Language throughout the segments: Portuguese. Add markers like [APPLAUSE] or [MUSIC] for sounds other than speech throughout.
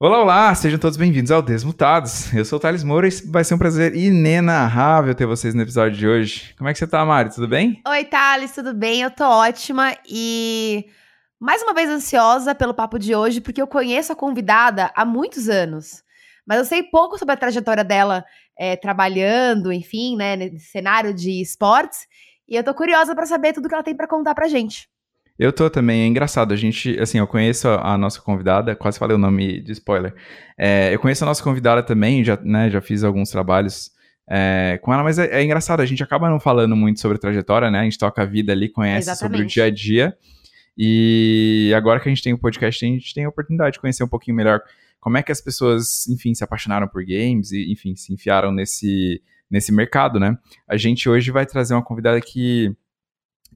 Olá, olá, sejam todos bem-vindos ao Desmutados. Eu sou o Thales Moura e vai ser um prazer inenarrável ter vocês no episódio de hoje. Como é que você tá, Mari? Tudo bem? Oi, Thales, tudo bem? Eu tô ótima e mais uma vez ansiosa pelo papo de hoje, porque eu conheço a convidada há muitos anos. Mas eu sei pouco sobre a trajetória dela é, trabalhando, enfim, né, nesse cenário de esportes. E eu tô curiosa para saber tudo que ela tem para contar pra gente. Eu tô também, é engraçado, a gente, assim, eu conheço a, a nossa convidada, quase falei o nome de spoiler. É, eu conheço a nossa convidada também, já, né, já fiz alguns trabalhos é, com ela, mas é, é, engraçado, a gente acaba não falando muito sobre trajetória, né, a gente toca a vida ali, conhece Exatamente. sobre o dia a dia, e agora que a gente tem o podcast, a gente tem a oportunidade de conhecer um pouquinho melhor como é que as pessoas, enfim, se apaixonaram por games e, enfim, se enfiaram nesse, nesse mercado, né. A gente hoje vai trazer uma convidada que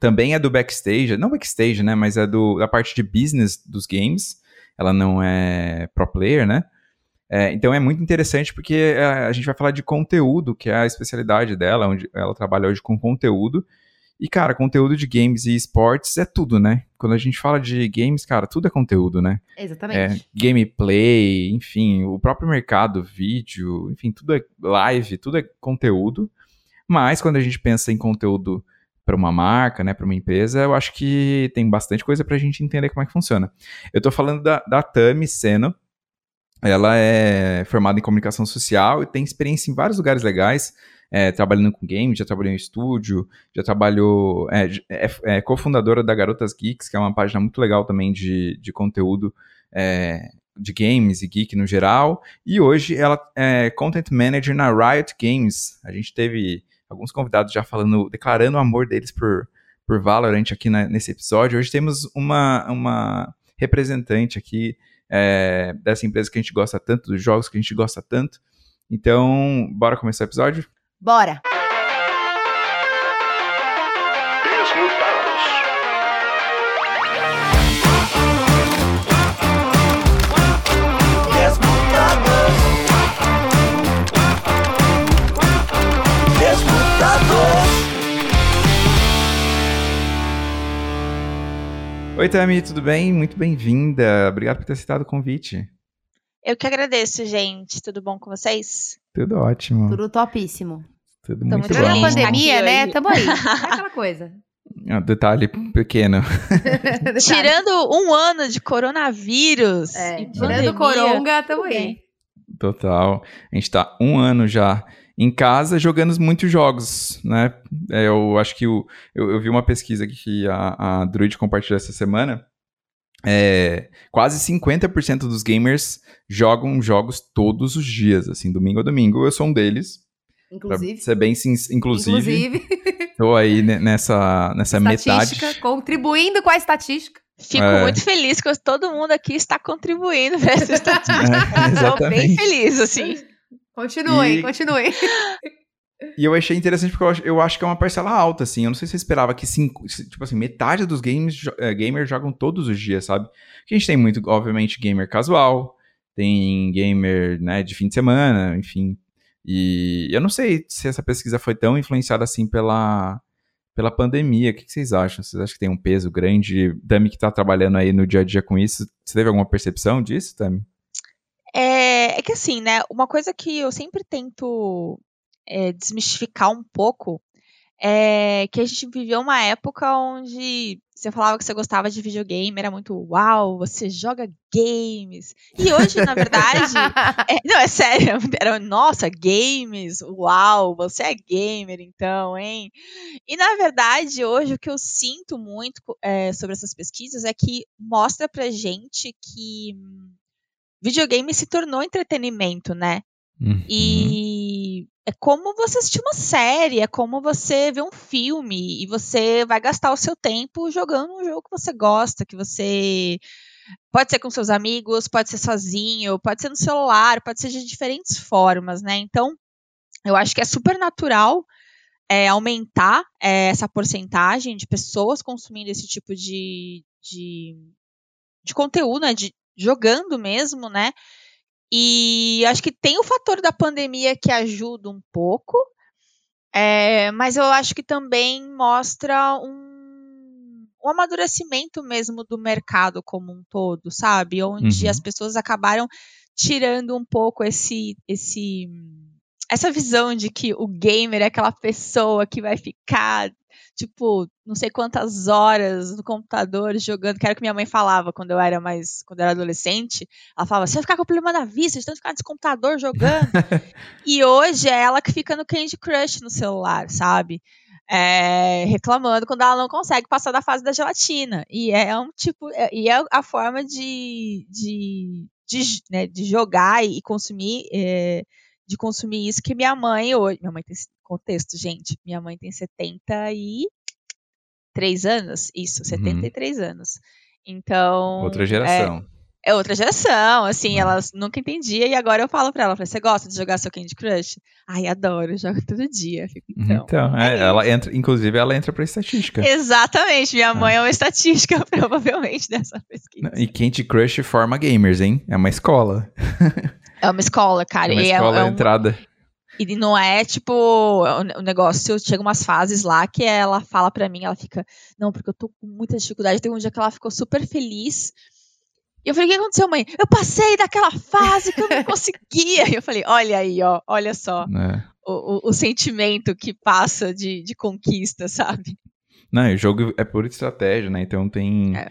também é do backstage, não backstage, né, mas é do, da parte de business dos games. Ela não é pro player, né? É, então é muito interessante porque é, a gente vai falar de conteúdo, que é a especialidade dela, onde ela trabalha hoje com conteúdo. E, cara, conteúdo de games e esportes é tudo, né? Quando a gente fala de games, cara, tudo é conteúdo, né? Exatamente. É, gameplay, enfim, o próprio mercado, vídeo, enfim, tudo é live, tudo é conteúdo. Mas quando a gente pensa em conteúdo para uma marca, né, para uma empresa, eu acho que tem bastante coisa para a gente entender como é que funciona. Eu estou falando da, da Tami Seno, ela é formada em comunicação social e tem experiência em vários lugares legais, é, trabalhando com games, já trabalhou em estúdio, já trabalhou, é, é, é cofundadora da Garotas Geeks, que é uma página muito legal também de, de conteúdo é, de games e geek no geral, e hoje ela é content manager na Riot Games. A gente teve alguns convidados já falando, declarando o amor deles por, por Valorant aqui na, nesse episódio. Hoje temos uma, uma representante aqui é, dessa empresa que a gente gosta tanto, dos jogos que a gente gosta tanto. Então, bora começar o episódio? Bora! Oi, Tami, tudo bem? Muito bem-vinda. Obrigado por ter aceitado o convite. Eu que agradeço, gente. Tudo bom com vocês? Tudo ótimo. Tudo topíssimo. Tudo Tô muito, muito bom. Na pandemia, né? Tamo aí. [LAUGHS] É aquela coisa. Um detalhe pequeno. [LAUGHS] Tirando um ano de coronavírus. É, tirando o coronga, tamo aí. Total. A gente tá um ano já em casa jogando muitos jogos, né? É, eu acho que o, eu, eu, vi uma pesquisa que a, a Druid compartilhou essa semana. É, quase 50% dos gamers jogam jogos todos os dias, assim, domingo a domingo. Eu sou um deles. Inclusive. Pra ser bem inclusive. Inclusive. Tô aí nessa, nessa metade. Contribuindo com a estatística. Fico é. muito feliz que todo mundo aqui está contribuindo para essa [LAUGHS] estatística. É, Estou bem feliz, assim. Continuem, e... continuem. [LAUGHS] E eu achei interessante porque eu acho que é uma parcela alta, assim. Eu não sei se você esperava que, cinco, tipo assim, metade dos games, é, gamers jogam todos os dias, sabe? Porque a gente tem muito, obviamente, gamer casual, tem gamer, né, de fim de semana, enfim. E eu não sei se essa pesquisa foi tão influenciada assim pela, pela pandemia. O que, que vocês acham? Vocês acham que tem um peso grande? Dami que tá trabalhando aí no dia a dia com isso, você teve alguma percepção disso, Dami? É, é que assim, né? Uma coisa que eu sempre tento é, desmistificar um pouco é que a gente viveu uma época onde você falava que você gostava de videogame, era muito uau, você joga games. E hoje, na verdade, [LAUGHS] é, não, é sério, [LAUGHS] era nossa, games, uau, você é gamer então, hein? E na verdade, hoje o que eu sinto muito é, sobre essas pesquisas é que mostra pra gente que videogame se tornou entretenimento, né? Uhum. E é como você assistir uma série, é como você ver um filme e você vai gastar o seu tempo jogando um jogo que você gosta, que você pode ser com seus amigos, pode ser sozinho, pode ser no celular, pode ser de diferentes formas, né? Então, eu acho que é super natural é, aumentar é, essa porcentagem de pessoas consumindo esse tipo de, de, de conteúdo, né, de, jogando mesmo, né? E acho que tem o fator da pandemia que ajuda um pouco, é, mas eu acho que também mostra um, um, amadurecimento mesmo do mercado como um todo, sabe? Onde uhum. as pessoas acabaram tirando um pouco esse, esse, essa visão de que o gamer é aquela pessoa que vai ficar tipo, não sei quantas horas no computador jogando, que era o que minha mãe falava quando eu era mais, quando eu era adolescente. Ela falava, você vai ficar com problema na vista, de tanto ficar nesse computador jogando. [LAUGHS] e hoje é ela que fica no Candy Crush no celular, sabe? É, reclamando quando ela não consegue passar da fase da gelatina. E é um tipo, é, e é a forma de, de, de, né, de jogar e consumir. É, de consumir isso que minha mãe hoje. Minha mãe tem contexto, gente. Minha mãe tem 73 anos. Isso, 73 uhum. anos. Então. Outra geração. É, é outra geração, assim, uhum. elas nunca entendia e agora eu falo pra ela, você gosta de jogar seu Candy Crush? Ai, adoro, jogo todo dia. Fico, então, então é, é ela entra, inclusive ela entra pra estatística. Exatamente, minha mãe é uma estatística, [LAUGHS] provavelmente, dessa pesquisa. E Candy Crush forma gamers, hein? É uma escola. É uma escola, cara. É uma escola é, é um, entrada. E não é tipo o negócio, chega umas fases lá que ela fala para mim, ela fica, não, porque eu tô com muita dificuldade. Tem um dia que ela ficou super feliz. E eu falei, o que aconteceu, mãe? Eu passei daquela fase que eu não [LAUGHS] conseguia. E eu falei, olha aí, ó, olha só. É. O, o, o, sentimento que passa de, de conquista, sabe? Não, o jogo é por estratégia, né? Então tem. É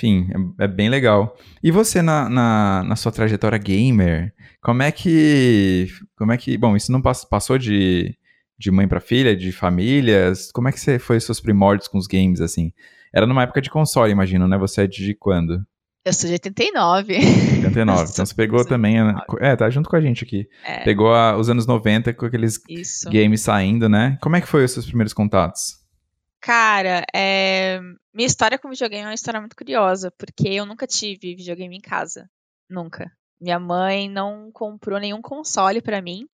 enfim, é, é, bem legal. E você na, na, na, sua trajetória gamer, como é que. Como é que. Bom, isso não passou de, de mãe para filha, de famílias? Como é que você foi os seus primórdios com os games, assim? Era numa época de console, imagino, né? Você é de quando? Eu sou de 89. 89. [LAUGHS] então você pegou também. É, tá junto com a gente aqui. É. Pegou a, os anos 90 com aqueles Isso. games saindo, né? Como é que foi os seus primeiros contatos? Cara, é... minha história com videogame é uma história muito curiosa, porque eu nunca tive videogame em casa. Nunca. Minha mãe não comprou nenhum console para mim,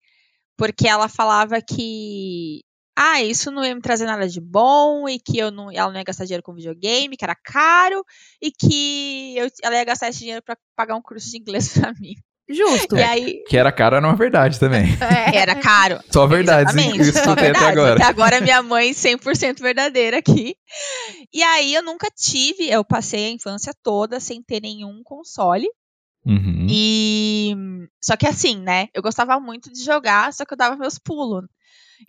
porque ela falava que ah, isso não ia me trazer nada de bom e que eu não, ela não ia gastar dinheiro com videogame, que era caro e que eu, ela ia gastar esse dinheiro para pagar um curso de inglês [LAUGHS] para mim. Justo. E aí... Que era caro era uma verdade também. [LAUGHS] É. [LAUGHS] Era caro. Só verdade, que eu escutei até agora. Até agora minha mãe 100% verdadeira aqui. E aí eu nunca tive, eu passei a infância toda sem ter nenhum console. Uhum. E só que assim, né? Eu gostava muito de jogar, só que eu dava meus pulos.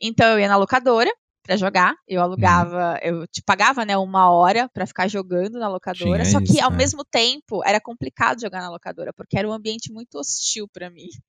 Então eu ia na locadora, para jogar. Eu alugava, uhum. eu te pagava, né, uma hora para ficar jogando na locadora. Tinha só que ao é. mesmo tempo era complicado jogar na locadora, porque era um ambiente muito hostil para mim. [LAUGHS]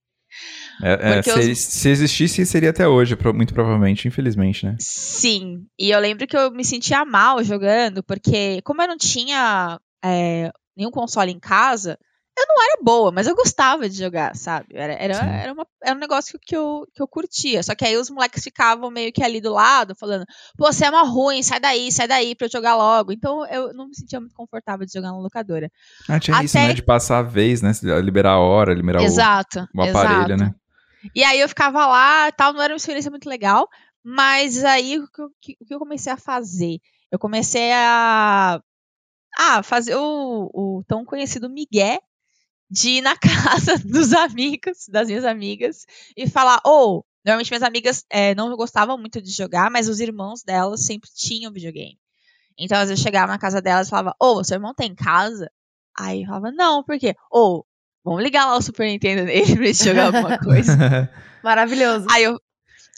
É, é, se, se, existisse, seria até hoje, muito provavelmente, infelizmente, né? Sim. E eu lembro que eu me sentia mal jogando, porque como eu não tinha é, nenhum console em casa, eu não era boa, mas eu gostava de jogar, sabe? Era, era, era, uma, era um negócio que eu, que eu curtia. Só que aí os moleques ficavam meio que ali do lado, falando, pô, você é uma ruim, sai daí, sai daí pra eu jogar logo. Então eu não me sentia muito confortável de jogar na locadora. Ah, tinha Até... isso, né? De passar a vez, né? Liberar a hora, liberar exato, o, o aparelho, exato. né? E aí eu ficava lá tal, não era uma experiência muito legal. Mas aí o que, o que eu comecei a fazer? Eu comecei a. Ah, fazer o, o tão conhecido Miguel de ir na casa [LAUGHS] dos amigos, das minhas amigas, e falar, ou, oh, normalmente minhas amigas é, não gostavam muito de jogar, mas os irmãos delas sempre tinham videogame. Então, às vezes eu chegava na casa delas e falava, ô, oh, seu irmão tem tá casa? Aí eu falava, não, por quê? Ou, oh, vamos ligar lá o Super Nintendo nele pra gente jogar alguma coisa. [LAUGHS] Maravilhoso. Aí eu,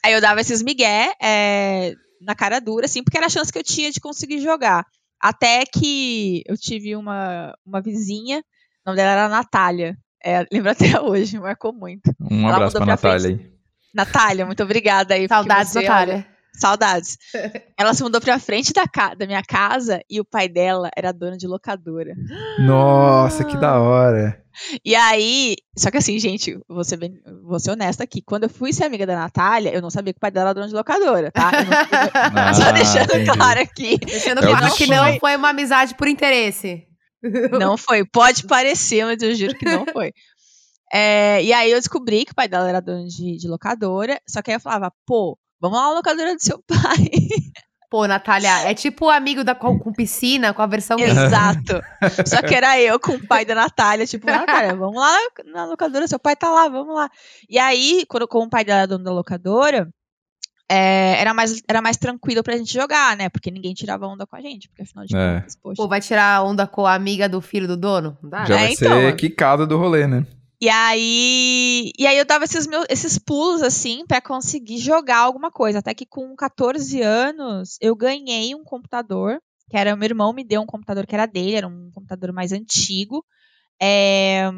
aí eu dava esses migué é, na cara dura, assim, porque era a chance que eu tinha de conseguir jogar. Até que eu tive uma, uma vizinha o nome dela era Natália. É, [LAUGHS] lembro até hoje, marcou muito. Um Ela abraço pra, pra Natália aí. Natália, muito obrigada aí. Saudades, você, Natália. Olha, saudades. [LAUGHS] Ela se mudou pra frente da, da minha casa e o pai dela era dono de locadora. Nossa, que da hora. E aí, só que assim, gente, vou ser, bem, vou ser honesta aqui. Quando eu fui ser amiga da Natália, eu não sabia que o pai dela era dono de locadora, tá? Não, [LAUGHS] ah, só deixando entendi. claro aqui. Deixando é claro que não foi uma amizade por interesse. Não foi. Pode parecer, mas eu juro que não foi. É, e aí eu descobri que o pai dela era dono de, de locadora. Só que aí eu falava, pô, vamos lá na locadora do seu [LAUGHS] pai. Pô, Natália, é tipo o amigo da, com, com, piscina, com a versão Exato. [LAUGHS] Só que era eu com o pai da Natália, tipo, Natália, vamos lá na locadora, seu pai tá lá, vamos lá. E aí, quando com o pai dela dono da locadora, é, era, mais, era mais tranquilo pra gente jogar, né? Porque ninguém tirava onda com a gente, porque afinal de é. contas, poxa. Pô, vai tirar onda com a amiga do filho do dono? Dá, Já é, vai então, ser quicada do rolê, né? E aí, e aí eu dava esses, meus, esses pulos assim para conseguir jogar alguma coisa. Até que com 14 anos eu ganhei um computador, que era meu irmão me deu um computador que era dele, era um computador mais antigo. É,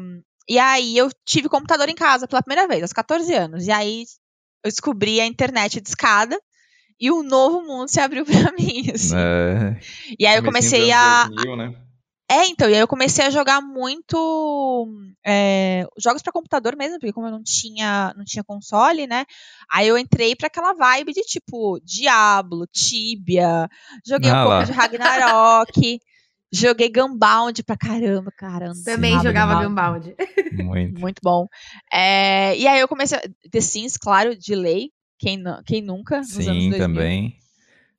e aí eu tive computador em casa pela primeira vez, aos 14 anos. E aí eu descobri a internet de escada e um novo mundo se abriu [LAUGHS] para mim. Assim. É, e aí eu comecei a. 2000, né? É, então, e aí eu comecei a jogar muito é, jogos para computador mesmo, porque como eu não tinha, não tinha console, né? Aí eu entrei para aquela vibe de tipo Diablo, Tibia, joguei ah, um pouco de Ragnarok. [LAUGHS] Joguei Gunbound pra caramba, caramba. Também jogava Gunbound. Muito. Muito bom. É, e aí eu comecei. The Sims, claro, de lei. Quem, quem nunca? Sim, também.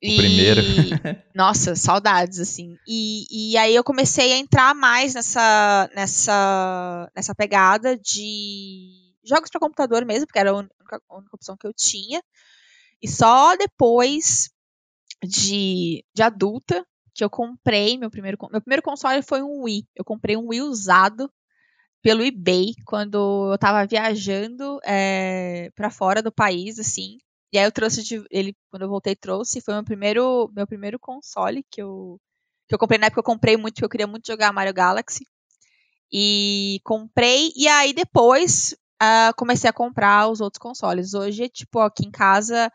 O e... primeiro. [LAUGHS] Nossa, saudades, assim. E, e aí eu comecei a entrar mais nessa, nessa, nessa pegada de jogos para computador mesmo, porque era a única, a única opção que eu tinha. E só depois de, de adulta que eu comprei meu primeiro meu primeiro console foi um Wii. Eu comprei um Wii usado pelo eBay quando eu tava viajando é, eh, para fora do país, assim. E aí eu trouxe de, ele, quando eu voltei, trouxe. Foi meu primeiro, meu primeiro console que eu, que eu comprei. Na época eu comprei muito, porque eu queria muito jogar Mario Galaxy. E comprei, e aí depois uh, comecei a comprar os outros consoles. Hoje, tipo, aqui em casa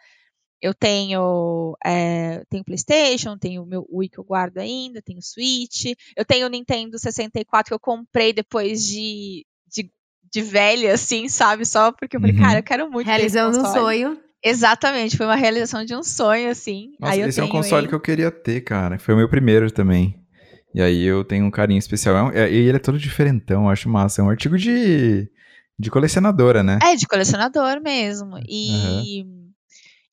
eu tenho, é, tenho PlayStation, tenho o meu Wii que eu guardo ainda, tenho Switch, eu tenho o Nintendo 64 que eu comprei depois de, de, de velha, assim, sabe? Só porque eu falei, uhum. cara, eu quero muito. Realizando um sonho. Exatamente, foi uma realização de um sonho, assim. Nossa, aí esse é um console ele. que eu queria ter, cara. Foi o meu primeiro também. E aí eu tenho um carinho especial. É, e ele é todo diferentão, eu acho massa. É um artigo de, de colecionadora, né? É, de colecionador mesmo. E, uhum.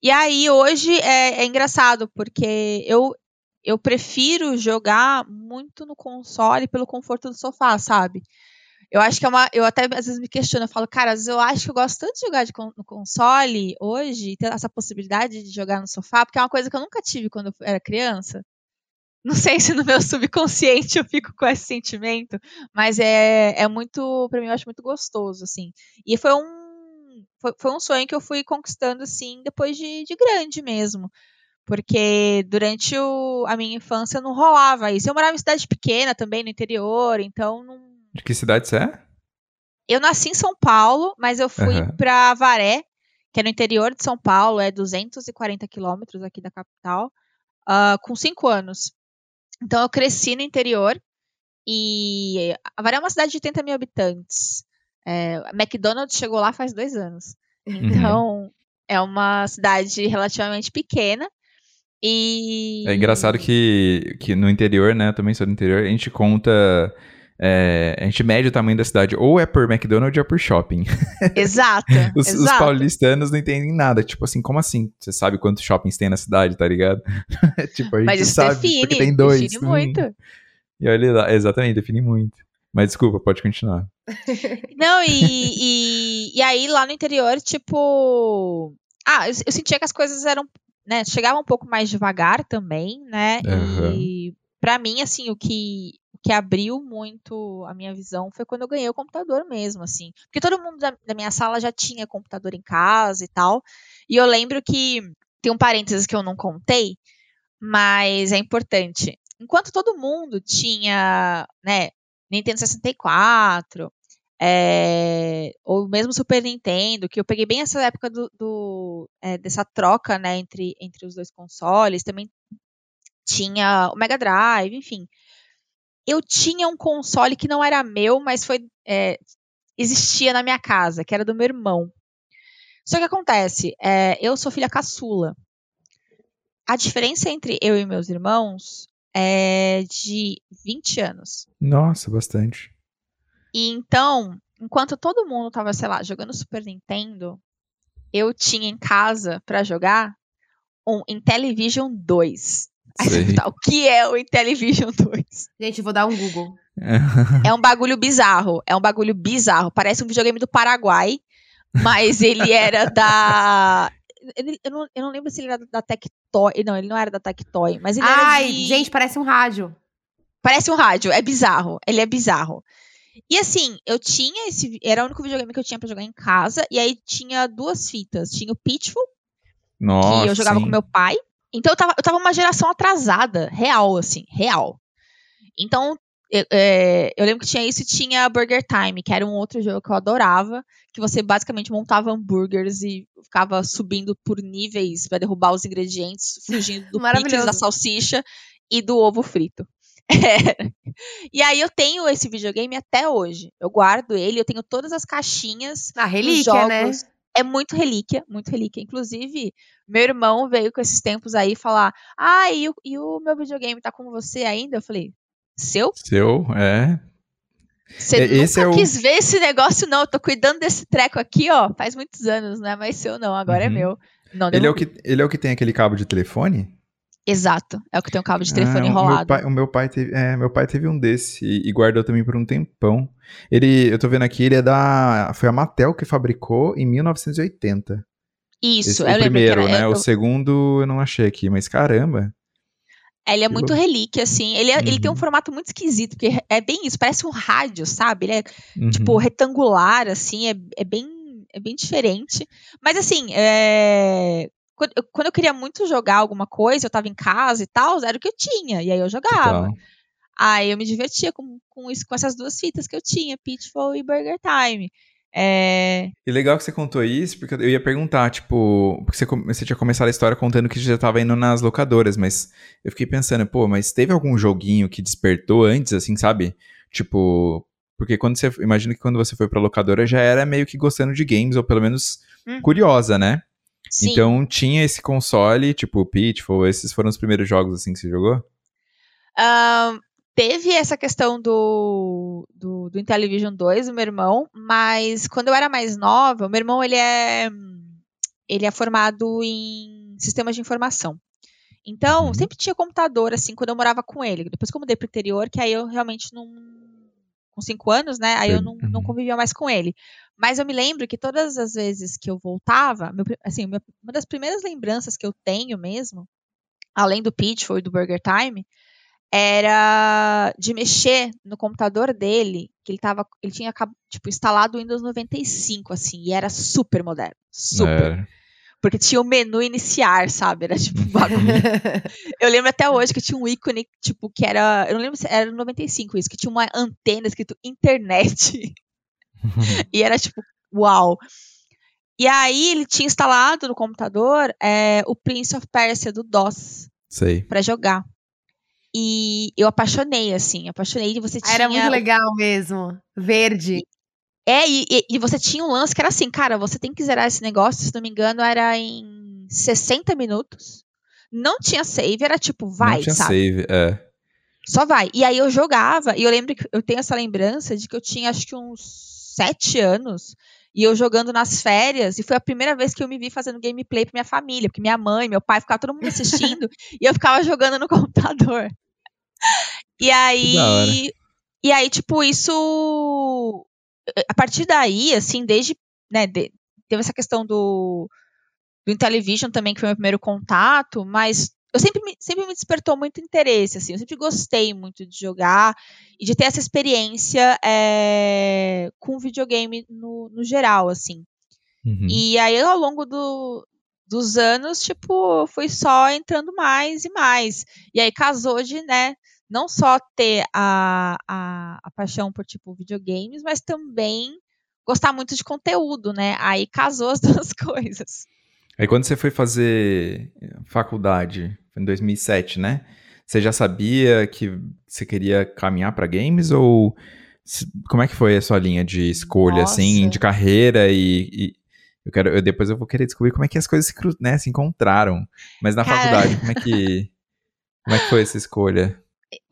E aí hoje é, é engraçado, porque eu, eu prefiro jogar muito no console pelo conforto do sofá, sabe? Eu acho que é uma. Eu até às vezes me questiono, eu falo, cara, eu acho que eu gosto tanto de jogar de, no console hoje, ter essa possibilidade de jogar no sofá, porque é uma coisa que eu nunca tive quando eu era criança. Não [LAUGHS] sei se no meu subconsciente eu fico com esse sentimento, mas é, é muito, para mim, eu acho muito gostoso, assim. E foi um, foi, foi um sonho que eu fui conquistando, assim, depois de, de grande mesmo porque durante o, a minha infância não rolava isso. Eu morava em cidade pequena também, no interior, então não, de que cidade você é? Eu nasci em São Paulo, mas eu fui uhum. para Varé, que é no interior de São Paulo, é 240 quilômetros aqui da capital, uh, com 5 anos. Então eu cresci no interior e a Varé é uma cidade de 80 mil habitantes. É, McDonald's chegou lá faz dois anos. Uhum. Então uhum. é uma cidade relativamente pequena. E... É engraçado que, que no interior, né? Também sou do interior, a gente conta é, a gente mede o tamanho da cidade ou é por McDonald's ou é por shopping. [LAUGHS] Exato, os, exato. os, paulistanos não entendem nada. Tipo assim, como assim? Você sabe quantos shoppings tem na cidade, tá ligado? [LAUGHS] tipo, a gente Mas sabe define, porque tem dois. Define muito. E olha lá, exatamente, define muito. Mas desculpa, pode continuar. [LAUGHS] Não, e, e, e aí lá no interior, tipo. Ah, eu, eu sentia que as coisas eram. Né, chegavam um pouco mais devagar também, né? Uhum. E para mim, assim, o que que abriu muito a minha visão foi quando eu ganhei o computador mesmo, assim. Porque todo mundo da, da minha sala já tinha computador em casa e tal. E eu lembro que tem um parênteses que eu não contei, mas é importante. Enquanto todo mundo tinha, né, Nintendo 64, é, ou mesmo Super Nintendo, que eu peguei bem essa época do, do é, dessa troca, né, entre, entre os dois consoles, também tinha o Mega Drive, enfim eu tinha um console que não era meu, mas foi é, existia na minha casa, que era do meu irmão. Só que acontece, eu sou filha caçula. A diferença entre eu e meus irmãos é de 20 anos. Nossa, bastante. E então, enquanto todo mundo tava, sei lá, jogando Super Nintendo, eu tinha em casa para jogar um Intellivision 2. Aí o que é o Intellivision 2? Gente, vou dar um Google. é um bagulho bizarro. É um bagulho bizarro. Parece um videogame do Paraguai, mas ele era da. Ele, eu, não, eu não lembro se ele era da Tectoy. Não, ele não era da Tectoy, mas ele Ai, era de... gente, parece um rádio. Parece um rádio. É bizarro. Ele é bizarro. E assim, eu tinha esse. Era o único videogame que eu tinha pra jogar em casa. E aí tinha duas fitas. Tinha o Pitfall, Nossa, que eu jogava sim. com meu pai. Então eu tava, eu tava uma geração atrasada, real, assim, real. Então, eu, é, eu lembro que tinha isso e tinha Burger Time, que era um outro jogo que eu adorava, que você basicamente montava hambúrgueres e ficava subindo por níveis pra derrubar os ingredientes, fugindo do [LAUGHS] picles, da salsicha e do ovo frito. [LAUGHS] Era. E aí eu tenho esse videogame até hoje. Eu guardo ele, eu tenho todas as caixinhas A dos relíquia, né? jogos. É muito relíquia, muito relíquia. Inclusive, meu irmão veio com esses tempos aí falar: Ah, e o, e o meu videogame tá com você ainda? Eu falei: Seu? Seu, é. Você É, esse nunca é o- quis ver esse negócio, não. Eu tô cuidando desse treco aqui, ó. Faz muitos anos, não é mais seu, não. Agora é Uhum. meu. Não, Ele é, o que, ele é o que tem aquele cabo de telefone? Exato. É o que tem um cabo de telefone Ah, o meu enrolado. pai- O meu pai, teve, é, meu pai teve um desse e, e guardou também por um tempão. Ele, eu tô vendo aqui, ele é da. Foi a Mattel que fabricou em 1980. Isso, Esse, eu o lembro primeiro, que era. né? eu- O segundo eu não achei aqui, mas caramba. Ele é muito relíquia, assim. Ele, é- ele tem um Uhum. formato muito esquisito, porque é bem isso, parece um rádio, sabe? Ele é Uhum. tipo, retangular, assim, é, é bem é bem diferente. Mas assim, é, quando, eu, quando eu queria muito jogar alguma coisa, eu tava em casa e tal, era o que eu tinha, e aí eu jogava. Aí eu me divertia com, com isso, com essas duas fitas que eu tinha, Pitfall e Burger Time. É, E legal que você contou isso, porque eu ia perguntar, tipo, porque você, você tinha começado a história contando que já tava indo nas locadoras, mas eu fiquei pensando, pô, mas teve algum joguinho que despertou antes, assim, sabe? Tipo, porque quando você, imagino que quando você foi pra locadora já era meio que gostando de games, ou pelo menos Uhum. curiosa, né? sim. Então tinha esse console, tipo, o Pitfall, esses foram os primeiros jogos, assim, que você jogou? Ahn, teve essa questão do, do, do Intellivision 2, do meu irmão, mas quando eu era mais nova, o meu irmão ele é, ele é formado em sistemas de informação. Então, Uhum. sempre tinha computador, assim, quando eu morava com ele. Depois que eu mudei pro interior, que aí eu realmente não. Com cinco anos, né? Aí eu não, não Uhum. convivia mais com ele. Mas eu me lembro que todas as vezes que eu voltava, meu assim, uma das primeiras lembranças que eu tenho mesmo, além do Pitfall e do Burger Time, era de mexer no computador dele, que ele tava, ele tinha tipo instalado o Windows 95 assim, e era super moderno, super, Era. porque tinha o menu iniciar, sabe? Era tipo um bagulho. [LAUGHS] eu lembro até hoje que tinha um ícone tipo que era, eu não lembro se era no 95 isso, que tinha uma antena escrito internet. [LAUGHS] E era tipo, uau. E aí ele tinha instalado no computador é, o Prince of Persia do DOS Sei. pra jogar. E eu apaixonei, assim, apaixonei. E você Ah, tinha. Era muito legal mesmo. Verde. É, e, e- e você tinha um lance que era assim, cara, você tem que zerar esse negócio, se não me engano, era em 60 minutos. Não tinha save, era tipo, vai, não tinha sabe? save, é. Só vai. E aí eu jogava, e eu lembro que eu tenho essa lembrança de que eu tinha acho que uns sete anos, e eu jogando nas férias, e foi a primeira vez que eu me vi fazendo gameplay pra minha família, porque minha mãe, meu pai, ficava todo mundo assistindo, [LAUGHS] e eu ficava jogando no [LAUGHS] computador. [LAUGHS] E aí. E aí, tipo, isso. A partir daí, assim, desde. Né, de- teve essa questão do, do Intellivision também, que foi meu primeiro contato, mas eu sempre me, sempre me despertou muito interesse, assim, eu sempre gostei muito de jogar e de ter essa experiência é, com videogame no, no geral, assim. Uhum. E aí, ao longo do- dos anos, tipo, foi só entrando mais e mais. E aí casou de, né, não só ter a, a, a paixão por, tipo, videogames, mas também gostar muito de conteúdo, né? Aí casou as [LAUGHS] duas coisas. Aí quando você foi fazer faculdade, foi em 2007, né? Você já sabia que você queria caminhar pra games ou como é que foi a sua linha de escolha assim, Nossa. de carreira e, e eu quero eu- depois eu vou querer descobrir como é que as coisas se, né, se encontraram. Mas na Cara. faculdade, como é que como é que foi essa escolha?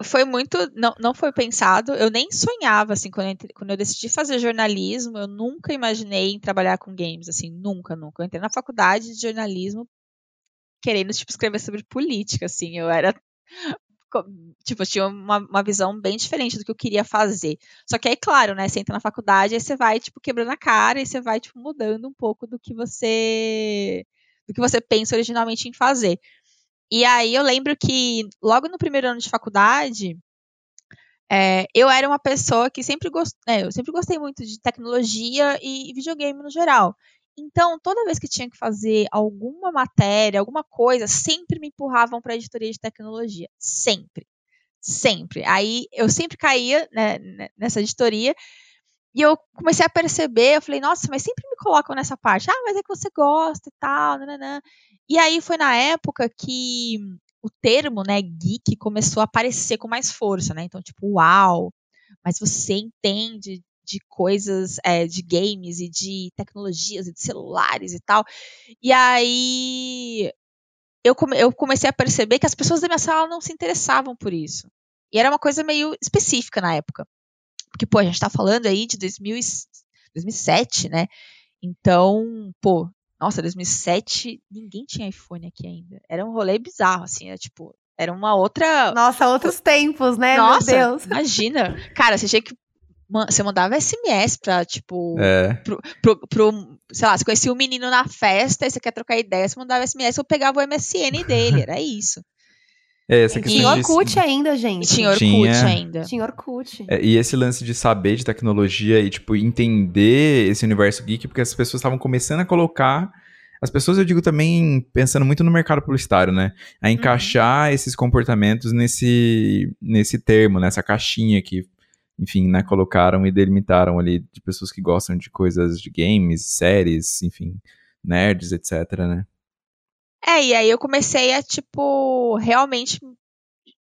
Foi muito. Não, não foi pensado. Eu nem sonhava, assim, quando eu, quando eu decidi fazer jornalismo, eu nunca imaginei em trabalhar com games, assim, nunca, nunca. Eu entrei na faculdade de jornalismo querendo, tipo, escrever sobre política, assim. Eu era. Tipo, eu tinha uma, uma visão bem diferente do que eu queria fazer. Só que aí, claro, né? Você entra na faculdade, aí você vai, tipo, quebrando a cara e você vai, tipo, mudando um pouco do que você. do que você pensa originalmente em fazer. E aí eu lembro que logo no primeiro ano de faculdade, É, eu era uma pessoa que sempre gostei, é, eu sempre gostei muito de tecnologia e videogame no geral. Então, toda vez que tinha que fazer alguma matéria, alguma coisa, sempre me empurravam para a editoria de tecnologia. Sempre. Sempre. Aí eu sempre caía né, nessa editoria e eu comecei a perceber, eu falei, nossa, mas sempre me colocam nessa parte. Ah, mas é que você gosta e tal, nananã. E aí foi na época que o termo, né, geek começou a aparecer com mais força, né? Então, tipo, uau, mas você entende de coisas, é, de games e de tecnologias e de celulares e tal. E aí eu, come, eu comecei a perceber que as pessoas da minha sala não se interessavam por isso. E era uma coisa meio específica na época. Porque, pô, a gente tá falando aí de 2000 2007, né? Então, pô, nossa, 2007, ninguém tinha iPhone aqui ainda. Era um rolê bizarro, assim, é tipo, era uma outra. Nossa, outros tempos, né? Nossa, Meu Deus. Imagina. Cara, você tinha que. Você mandava SMS pra, tipo. É. Pro, pro, pro, sei lá, você conhecia um menino na festa e você quer trocar ideia, você mandava SMS, eu pegava o MSN dele, era isso. É, essa questão Tinha de- Orkut ainda, gente. E tinha Orkut Tinha. ainda. Tinha Orkut. É, e esse lance de saber de tecnologia e, tipo, entender esse universo geek, porque as pessoas estavam começando a colocar. As pessoas, eu digo também, pensando muito no mercado publicitário, né? A encaixar esses comportamentos nesse, nesse termo, nessa caixinha que, enfim, né, colocaram e delimitaram ali de pessoas que gostam de coisas de games, séries, enfim, nerds, etc, né? É, e aí eu comecei a, tipo, realmente,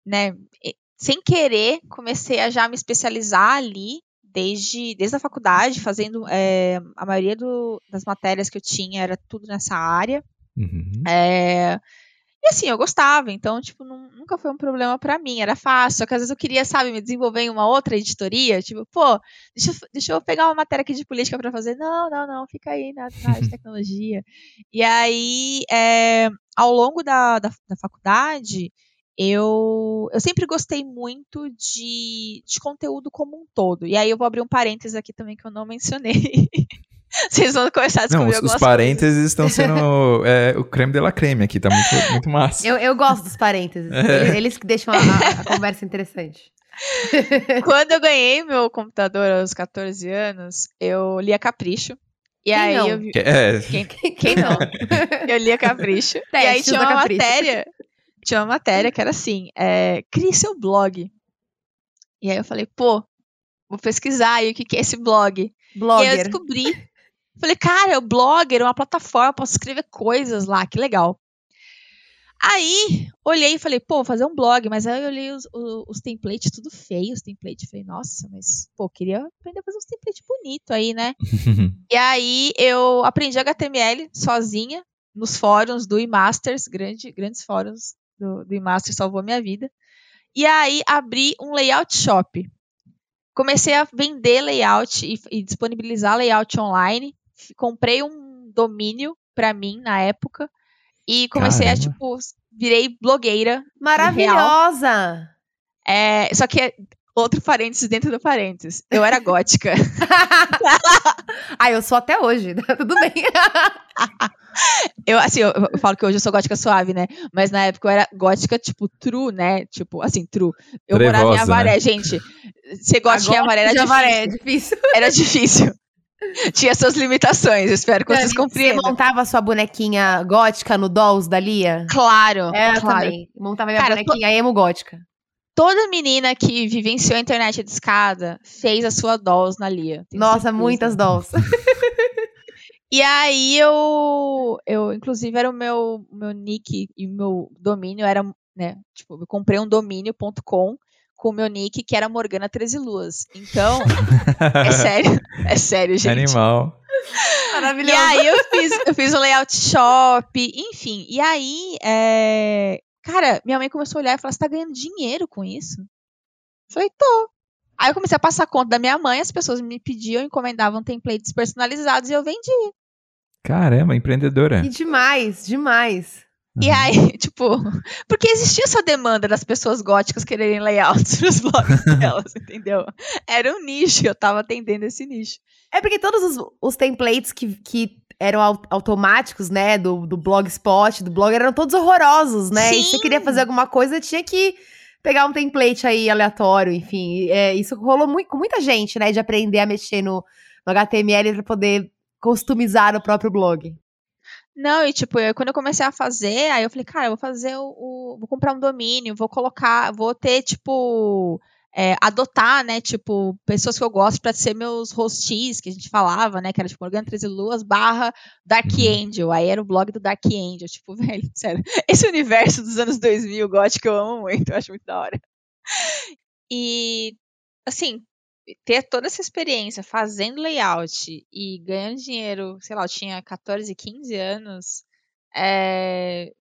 né, sem querer, comecei a já me especializar ali, desde, desde a faculdade, fazendo, é, a maioria do- das matérias que eu tinha era tudo nessa área. Uhum. É, e assim, eu gostava, então, tipo, nun- nunca foi um problema pra mim, era fácil. Só que às vezes eu queria, sabe, me desenvolver em uma outra editoria, tipo, pô, deixa, eu- deixa eu pegar uma matéria aqui de política pra fazer. Não, não, não, fica aí na, na área de [LAUGHS] tecnologia. E aí, é, ao longo da, da, da faculdade, eu, eu sempre gostei muito de, de conteúdo como um todo. E aí eu vou abrir um parênteses aqui também que eu não mencionei. [LAUGHS] [LAUGHS] Vocês vão começar a Não, descobrir os, os parênteses estão sendo [LAUGHS] é, o creme de la creme aqui, tá muito, muito massa. Eu, eu gosto dos parênteses. É. Eles, eles que deixam a, a- a conversa interessante. [LAUGHS] Quando eu ganhei meu computador aos 14 anos, eu lia Capricho. E Quem aí não? eu vi. Que- É, Quem, quem não? eu lia Capricho. e aí tinha uma Capricho. matéria. Tinha uma matéria que era assim: é, crie seu blog. E aí eu falei, pô, vou pesquisar aí o que, que é esse blog. E aí eu Blogger. descobri. Falei, cara, o Blogger é uma plataforma, posso escrever coisas lá, que legal. Aí, olhei e falei, pô, vou fazer um blog, mas aí eu olhei os, os, os templates, tudo feio, os templates. Falei, nossa, mas, pô, queria aprender a fazer uns templates bonitos aí, né? [LAUGHS] E aí eu aprendi HTML sozinha, nos fóruns do eMasters, grande, grandes fóruns do, do eMasters, salvou a minha vida. E aí abri um layout shop. Comecei a vender layout e, e disponibilizar layout online. Comprei um domínio para mim na época e comecei Caramba. a tipo virei blogueira. Maravilhosa! É, só que é outro parênteses dentro do parênteses. Eu era gótica. [LAUGHS] ah, eu sou até hoje. Tudo bem. [LAUGHS] Eu, assim, eu, eu falo que hoje eu sou gótica suave, né? Mas na época eu era gótica, tipo, true, né? Tipo, assim, true. Eu morava em Trevosa, Avaré, né? gente. Ser gótica em Avaré era difícil. Avaré, é difícil. Era difícil. Tinha suas limitações, espero que vocês Você compreendam. montava sua bonequinha gótica no Dolls da Lia? Claro, É, claro. também. Montava minha Cara, bonequinha emo gótica. Toda menina que vivenciou a internet de escada fez a sua dolls na Lia. Nossa, certeza. muitas Dolls. [LAUGHS] E aí eu, eu inclusive era o meu, meu nick e o meu domínio era, né, tipo, eu comprei um domínio.com com o meu nick que era Morgana 13 Luas. Então, é [LAUGHS] sério, é sério, gente. Animal. E Maravilhoso. aí eu fiz, eu fiz o layout shop, enfim. E aí, é, cara, minha mãe começou a olhar e falou: você tá ganhando dinheiro com isso? Eu falei, tô. Aí eu comecei a passar a conta da minha mãe, as pessoas me pediam, encomendavam templates personalizados e eu vendi. Caramba, empreendedora. E demais, demais. E aí, [LAUGHS] tipo, porque existia essa demanda das pessoas góticas quererem layouts [LAUGHS] pros blogs delas, entendeu? Era um nicho, eu tava atendendo esse nicho. É porque todos os, os templates que, que eram au- automáticos, né, do, do Blogspot, do blog, eram todos horrorosos, né? E se Sim. você queria fazer alguma coisa, tinha que pegar um template aí aleatório, enfim. É, isso rolou muito, com muita gente, né? De aprender a mexer no, no HTML para poder customizar o próprio blog. Não, e tipo, eu, quando eu comecei a fazer, aí eu falei, cara, eu vou fazer o, o Vou comprar um domínio, vou colocar, vou ter, tipo. É, adotar, né, tipo, pessoas que eu gosto para ser meus hosts, que a gente falava, né, que era tipo Morgana 13 Luas barra Dark uhum. Angel, aí era o blog do Dark Angel, tipo, [LAUGHS] velho, sério, esse universo dos anos 2000, gótico, eu amo muito, eu acho muito da hora. E, assim, ter toda essa experiência fazendo layout e ganhando dinheiro, sei lá, eu tinha 14, 15 anos, é,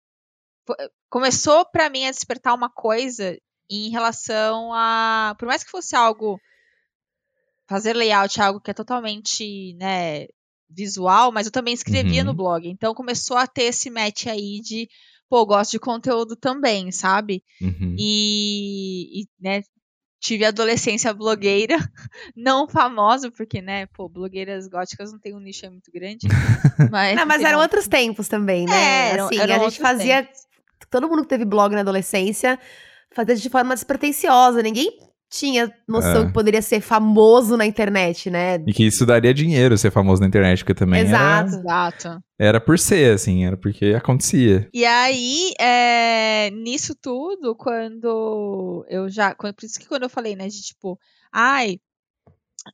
começou para mim a despertar uma coisa em relação a, por mais que fosse algo fazer layout, algo que é totalmente, né, visual, mas eu também escrevia uhum. no blog. Então começou a ter esse match aí de, pô, gosto de conteúdo também, sabe? Uhum. E, e, né, tive adolescência blogueira, [LAUGHS] não famosa, porque, né, pô, blogueiras góticas não tem um nicho muito grande. [LAUGHS] Mas, não, mas eram outros tempos também, né? É, assim, eram a gente fazia. Tempos. Todo mundo que teve blog na adolescência fazia de forma despretensiosa. Ninguém tinha noção é. que poderia ser famoso na internet, né? E que isso daria dinheiro ser famoso na internet, porque também Exato. Era, Exato. Era por ser, assim, era porque acontecia. E aí, é, nisso tudo, quando eu já. Quando, por isso que quando eu falei, né, de tipo, ai,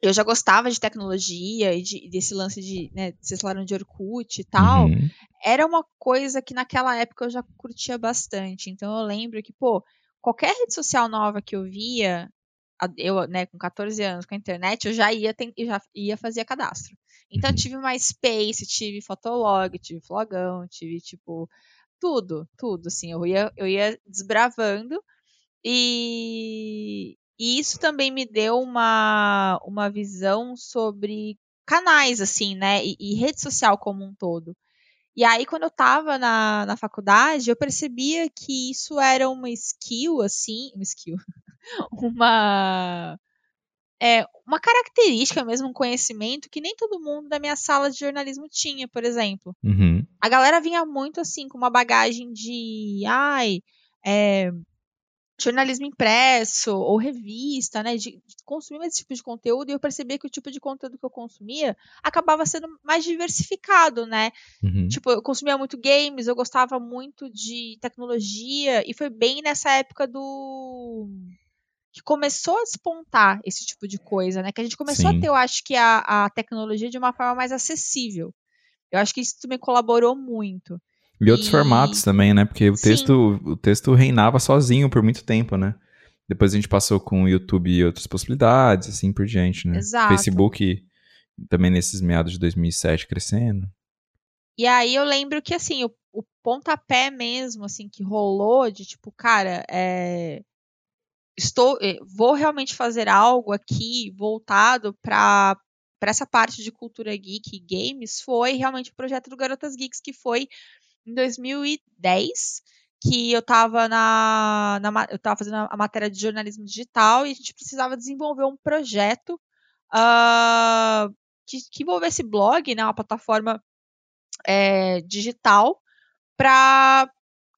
eu já gostava de tecnologia e de, desse lance de, né, vocês falaram de Orkut e tal, uhum. era uma coisa que naquela época eu já curtia bastante. Então eu lembro que, pô, qualquer rede social nova que eu via, eu, né, com 14 anos com a internet, eu já ia, já ia fazer cadastro. Então, eu uhum. tive MySpace, tive Fotolog, tive Flogão, tive, tipo, tudo, tudo, assim, eu ia, eu ia desbravando e, e isso também me deu uma, uma visão sobre canais, assim, né, e, e rede social como um todo. E aí, quando eu estava na, na faculdade, eu percebia que isso era uma skill, assim, uma skill, uma é, uma característica mesmo, um conhecimento que nem todo mundo da minha sala de jornalismo tinha, por exemplo. Uhum. A galera vinha muito assim com uma bagagem de, ai, é, jornalismo impresso ou revista, né, de, de, consumir esse tipo de conteúdo e eu percebia que o tipo de conteúdo que eu consumia acabava sendo mais diversificado, né? Uhum. Tipo, eu consumia muito games, eu gostava muito de tecnologia e foi bem nessa época do que começou a despontar esse tipo de coisa, né? Que a gente começou Sim. a ter, eu acho que a, a tecnologia de uma forma mais acessível. Eu acho que isso também colaborou muito. E outros e... formatos também, né? Porque o texto, o texto reinava sozinho por muito tempo, né? Depois a gente passou com o YouTube e outras possibilidades, assim por diante, né? Exato. Facebook também nesses meados de 2007 crescendo. E aí eu lembro que, assim, o, o pontapé mesmo, assim, que rolou de, tipo, cara, é estou eh, vou realmente fazer algo aqui voltado para para essa parte de cultura geek e games foi realmente o projeto do Garotas Geeks que foi em 2010 que eu estava na, na, eu estava fazendo a matéria de jornalismo digital e a gente precisava desenvolver um projeto uh, que, que, envolvesse blog, né, uma plataforma é, digital para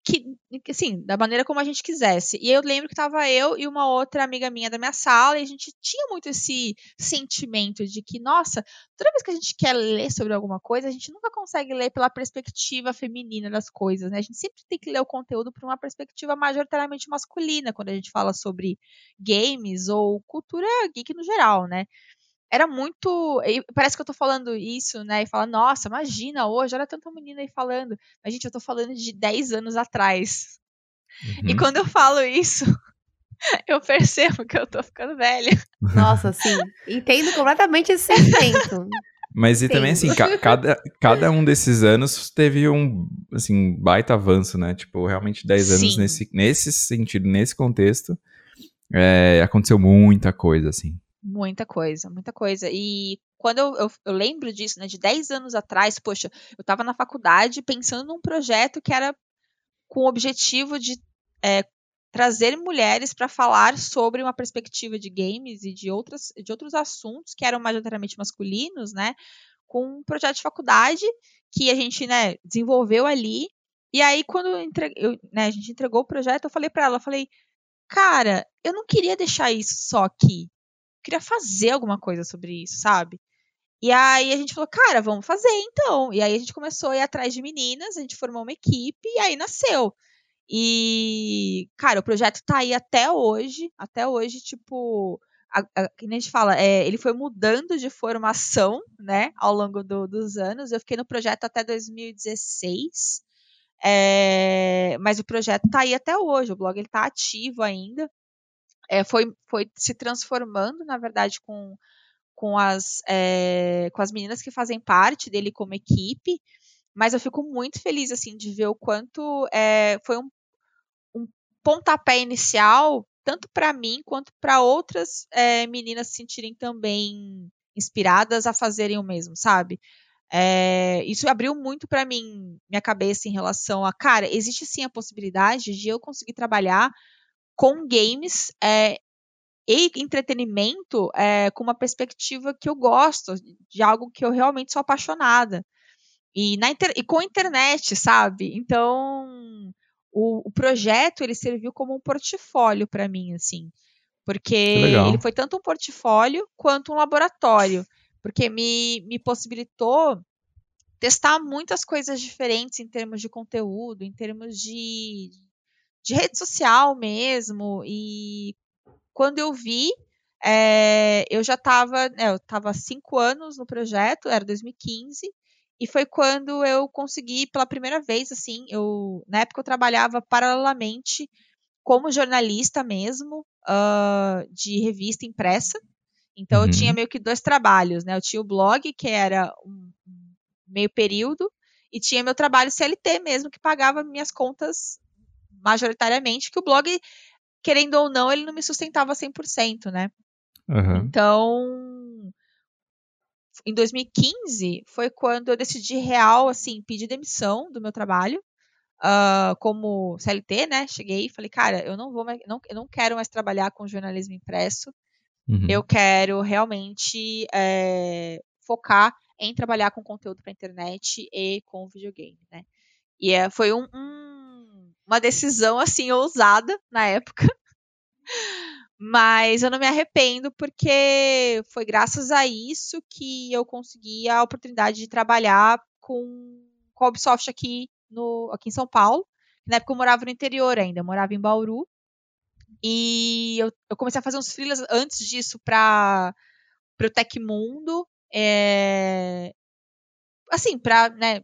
que, assim, da maneira como a gente quisesse. E eu lembro que tava eu e uma outra amiga minha da minha sala, e a gente tinha muito esse sentimento de que, nossa, toda vez que a gente quer ler sobre alguma coisa, a gente nunca consegue ler pela perspectiva feminina das coisas, né? A gente sempre tem que ler o conteúdo por uma perspectiva majoritariamente masculina, quando a gente fala sobre games ou cultura geek no geral, né? Era muito. Parece que eu tô falando isso, né? E fala, nossa, imagina hoje, olha tanta menina aí falando. Mas, gente, eu tô falando de 10 anos atrás. Uhum. E quando eu falo isso, [LAUGHS] eu percebo que eu tô ficando velha. Nossa, sim. Entendo completamente esse sentimento. Mas e também, assim, ca cada, cada um desses anos teve um, assim, baita avanço, né? Tipo, realmente 10 anos nesse, nesse sentido, nesse contexto, é, aconteceu muita coisa, assim. Muita coisa, muita coisa. E quando eu, eu, eu, lembro disso, né, de 10 anos atrás, poxa, eu estava na faculdade pensando num projeto que era com o objetivo de é, trazer mulheres para falar sobre uma perspectiva de games e de, outras, de outros assuntos que eram majoritariamente masculinos, né, com um projeto de faculdade que a gente, né, desenvolveu ali. E aí, quando eu, né, a gente entregou o projeto, eu falei para ela, eu falei, cara, eu não queria deixar isso só aqui. Queria fazer alguma coisa sobre isso, sabe? E aí a gente falou, cara, vamos fazer então. E aí a gente começou a ir atrás de meninas, a gente formou uma equipe e aí nasceu. E, cara, o projeto tá aí até hoje. Até hoje, tipo, a, a, a gente fala, é, ele foi mudando de formação, né, ao longo do, dos anos. Eu fiquei no projeto até 2016. É, mas o projeto tá aí até hoje, o blog ele tá ativo ainda. É, foi, foi se transformando, na verdade, com com as, é, com as meninas que fazem parte dele como equipe, mas eu fico muito feliz assim de ver o quanto é, foi um, um pontapé inicial tanto para mim quanto para outras é, meninas se sentirem também inspiradas a fazerem o mesmo, sabe? É, isso abriu muito para mim minha cabeça em relação a, cara, existe sim a possibilidade de eu conseguir trabalhar com games é, e entretenimento é, com uma perspectiva que eu gosto, de algo que eu realmente sou apaixonada. E, na inter... e com a internet, sabe? Então, o, o projeto ele serviu como um portfólio para mim, assim. Porque ele foi tanto um portfólio quanto um laboratório. Porque me, me possibilitou testar muitas coisas diferentes em termos de conteúdo, em termos de, de rede social mesmo, e quando eu vi, é, eu já estava, né, eu estava cinco anos no projeto, era 2015, e foi quando eu consegui pela primeira vez, assim, eu na época eu trabalhava paralelamente como jornalista mesmo uh, de revista impressa. Então uhum. eu tinha uhum. meio que dois trabalhos, né? Eu tinha o blog que era um meio período e tinha meu trabalho CLT mesmo que pagava minhas contas majoritariamente, que o blog querendo ou não, ele não me sustentava 100%, né? Uhum. Então, em 2015 foi quando eu decidi real, assim, pedir demissão do meu trabalho. Uh, como CLT, né? Cheguei e falei, cara, eu não vou mais, não, eu não quero mais trabalhar com jornalismo impresso. Uhum. Eu quero realmente é, focar em trabalhar com conteúdo para internet e com videogame, né? E é, foi um, um uma decisão assim ousada na época. Mas eu não me arrependo porque foi graças a isso que eu consegui a oportunidade de trabalhar com, com a Ubisoft aqui, no, aqui em São Paulo. Na época eu morava no interior ainda, eu morava em Bauru. E eu, eu comecei a fazer uns freelas antes disso para o Tecmundo. É, assim, para né,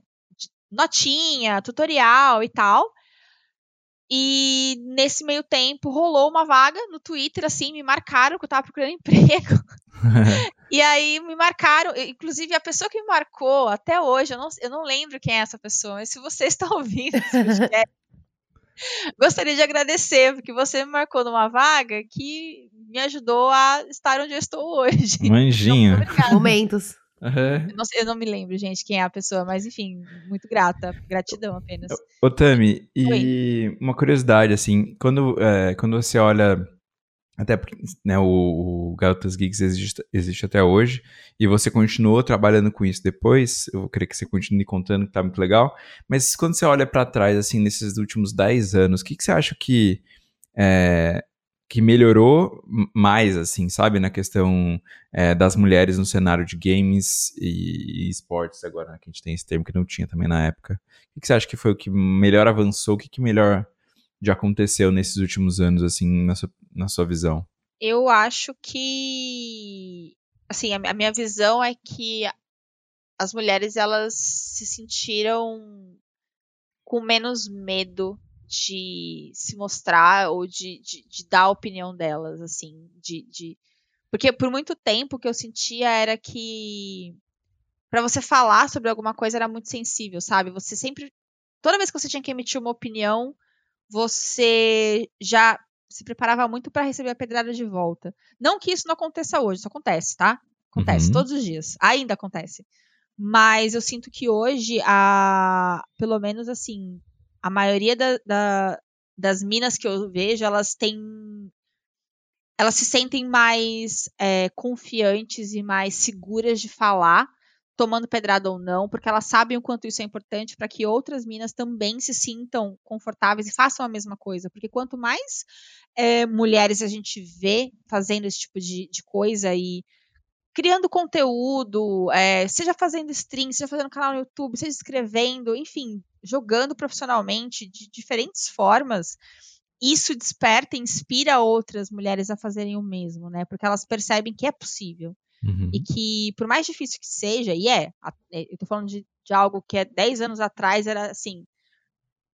notinha, tutorial e tal. E nesse meio tempo rolou uma vaga no Twitter, assim, me marcaram que eu tava procurando [LAUGHS] emprego. [LAUGHS] e aí me marcaram, inclusive a pessoa que me marcou até hoje, eu não, eu não lembro quem é essa pessoa, mas se você [LAUGHS] está ouvindo gostaria de agradecer, porque você me marcou numa vaga que me ajudou a estar onde eu estou hoje. Manjinho. Então, Momentos. Uhum. Eu, não, eu, não, me lembro, gente, quem é a pessoa, mas enfim, muito grata. Gratidão apenas. Ô, Tami, e Oi. uma curiosidade, assim, quando, é, quando você olha. Até porque né, o, o Garotas Geeks existe, existe até hoje, e você continuou trabalhando com isso depois. Eu queria que você continue contando, que tá muito legal. Mas quando você olha para trás, assim, nesses últimos 10 anos, o que, que você acha que é, que melhorou mais, assim, sabe, na questão é, das mulheres no cenário de games e, e esportes agora, né, que a gente tem esse termo que não tinha também na época. O que, você acha que foi o que melhor avançou, o que, que melhor já aconteceu nesses últimos anos, assim, na sua, na sua visão? Eu acho que, assim, a minha visão é que as mulheres, elas se sentiram com menos medo de se mostrar ou de, de, de dar a opinião delas, assim, de, de, Porque por muito tempo o que eu sentia era que para você falar sobre alguma coisa era muito sensível, sabe? Você sempre. Toda vez que você tinha que emitir uma opinião, você já se preparava muito para receber a pedrada de volta. Não que isso não aconteça hoje, isso acontece, tá? Acontece uhum. todos os dias. Ainda acontece. Mas eu sinto que hoje, a, pelo menos assim, a maioria da, da, das minas que eu vejo, elas têm. Elas se sentem mais é, confiantes e mais seguras de falar. tomando pedrada ou não, porque elas sabem o quanto isso é importante para que outras minas também se sintam confortáveis e façam a mesma coisa. Porque quanto mais é, mulheres a gente vê fazendo esse tipo de, de coisa e criando conteúdo, é, seja fazendo stream, seja fazendo canal no YouTube, seja escrevendo, enfim, jogando profissionalmente de diferentes formas, isso desperta e inspira outras mulheres a fazerem o mesmo, né? Porque elas percebem que é possível. Uhum. E que, por mais difícil que seja, e é, é eu tô falando de, de algo que é 10 anos atrás era assim,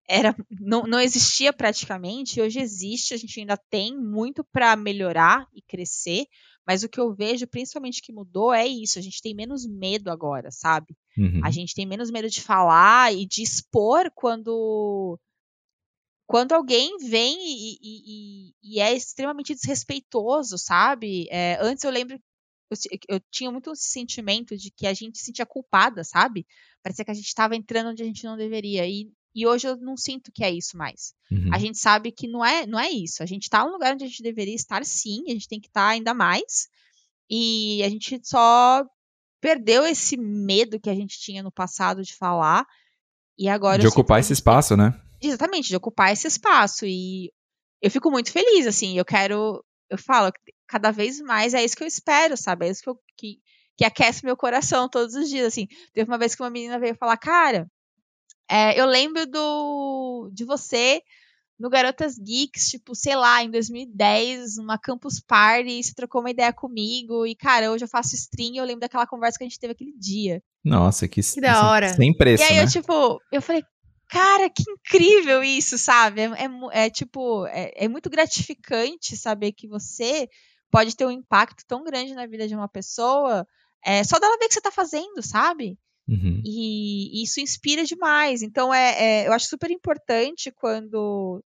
era não, não existia praticamente, hoje existe, a gente ainda tem muito para melhorar e crescer, mas o que eu vejo, principalmente que mudou, é isso. A gente tem menos medo agora, sabe? Uhum. A gente tem menos medo de falar e de expor quando quando alguém vem e, e, e, é extremamente desrespeitoso, sabe? É, antes eu lembro, eu, eu, tinha muito esse sentimento de que a gente se sentia culpada, sabe? Parecia que a gente estava entrando onde a gente não deveria. E, e hoje eu não sinto que é isso mais. Uhum. A gente sabe que não é, não é isso. A gente está no lugar onde a gente deveria estar, sim. A gente tem que estar tá ainda mais. E a gente só perdeu esse medo que a gente tinha no passado de falar. E agora. De ocupar esse espaço, né? Exatamente, de ocupar esse espaço. E eu fico muito feliz, assim, eu quero. Eu falo, cada vez mais é isso que eu espero, sabe? É isso que, eu, que, que aquece meu coração todos os dias. Assim, teve uma vez que uma menina veio falar, cara, é, eu lembro do de você no Garotas Geeks, tipo, sei lá, em 2010, numa campus party, você trocou uma ideia comigo, e, cara, hoje eu faço stream e eu lembro daquela conversa que a gente teve aquele dia. Nossa, que, que da hora. Sem preço, E aí né? eu, tipo, eu falei, Cara, que incrível isso, sabe? É, é, é tipo, é, é, muito gratificante saber que você pode ter um impacto tão grande na vida de uma pessoa é, só dela ver que você tá fazendo, sabe? Uhum. E, e, isso inspira demais. Então, é, é, eu acho super importante quando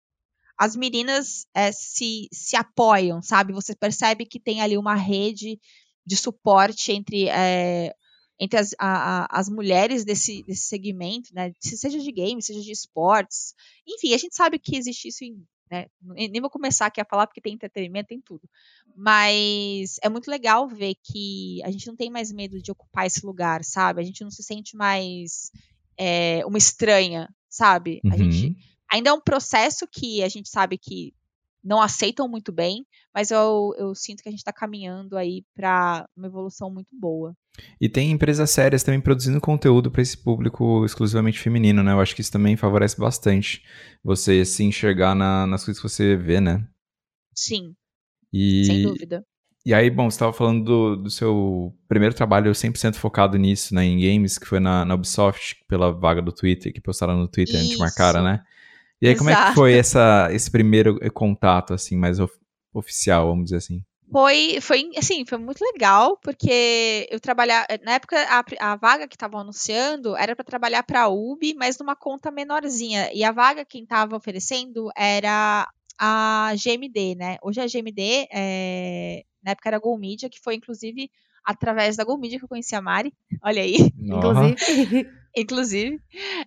as meninas é, se, se apoiam, sabe? Você percebe que tem ali uma rede de suporte entre é, entre as, a, a, as mulheres desse, desse segmento, né? Seja de games, seja de esportes. Enfim, a gente sabe que existe isso em. Né? Nem vou começar aqui a falar porque tem entretenimento, tem tudo. Mas é muito legal ver que a gente não tem mais medo de ocupar esse lugar, sabe? A gente não se sente mais é, uma estranha, sabe? Uhum. A gente uhum. ainda é um processo que a gente sabe que não aceitam muito bem, mas eu, eu sinto que a gente está caminhando aí para uma evolução muito boa. E tem empresas sérias também produzindo conteúdo para esse público exclusivamente feminino, né? Eu acho que isso também favorece bastante você se enxergar na, nas coisas que você vê, né? Sim. E... Sem dúvida. E aí, bom, você estava falando do, do, seu primeiro trabalho 100% focado nisso, né, em games, que foi na, na Ubisoft, pela vaga do Twitter, que postaram no Twitter, Isso. a gente marcaram, né? E aí, Exato. como é que foi essa, esse primeiro contato, assim, mais of oficial, vamos dizer assim? Foi, foi, assim, foi muito legal, porque eu trabalhava, na época, a, a vaga que estavam anunciando era para trabalhar para a UB, mas numa conta menorzinha, e a vaga quem estava oferecendo era a GMD, né? Hoje a GMD, é, na época era a Go Media, que foi, inclusive, através da Go Media que eu conheci a Mari, olha aí. Inclusive. [LAUGHS] inclusive.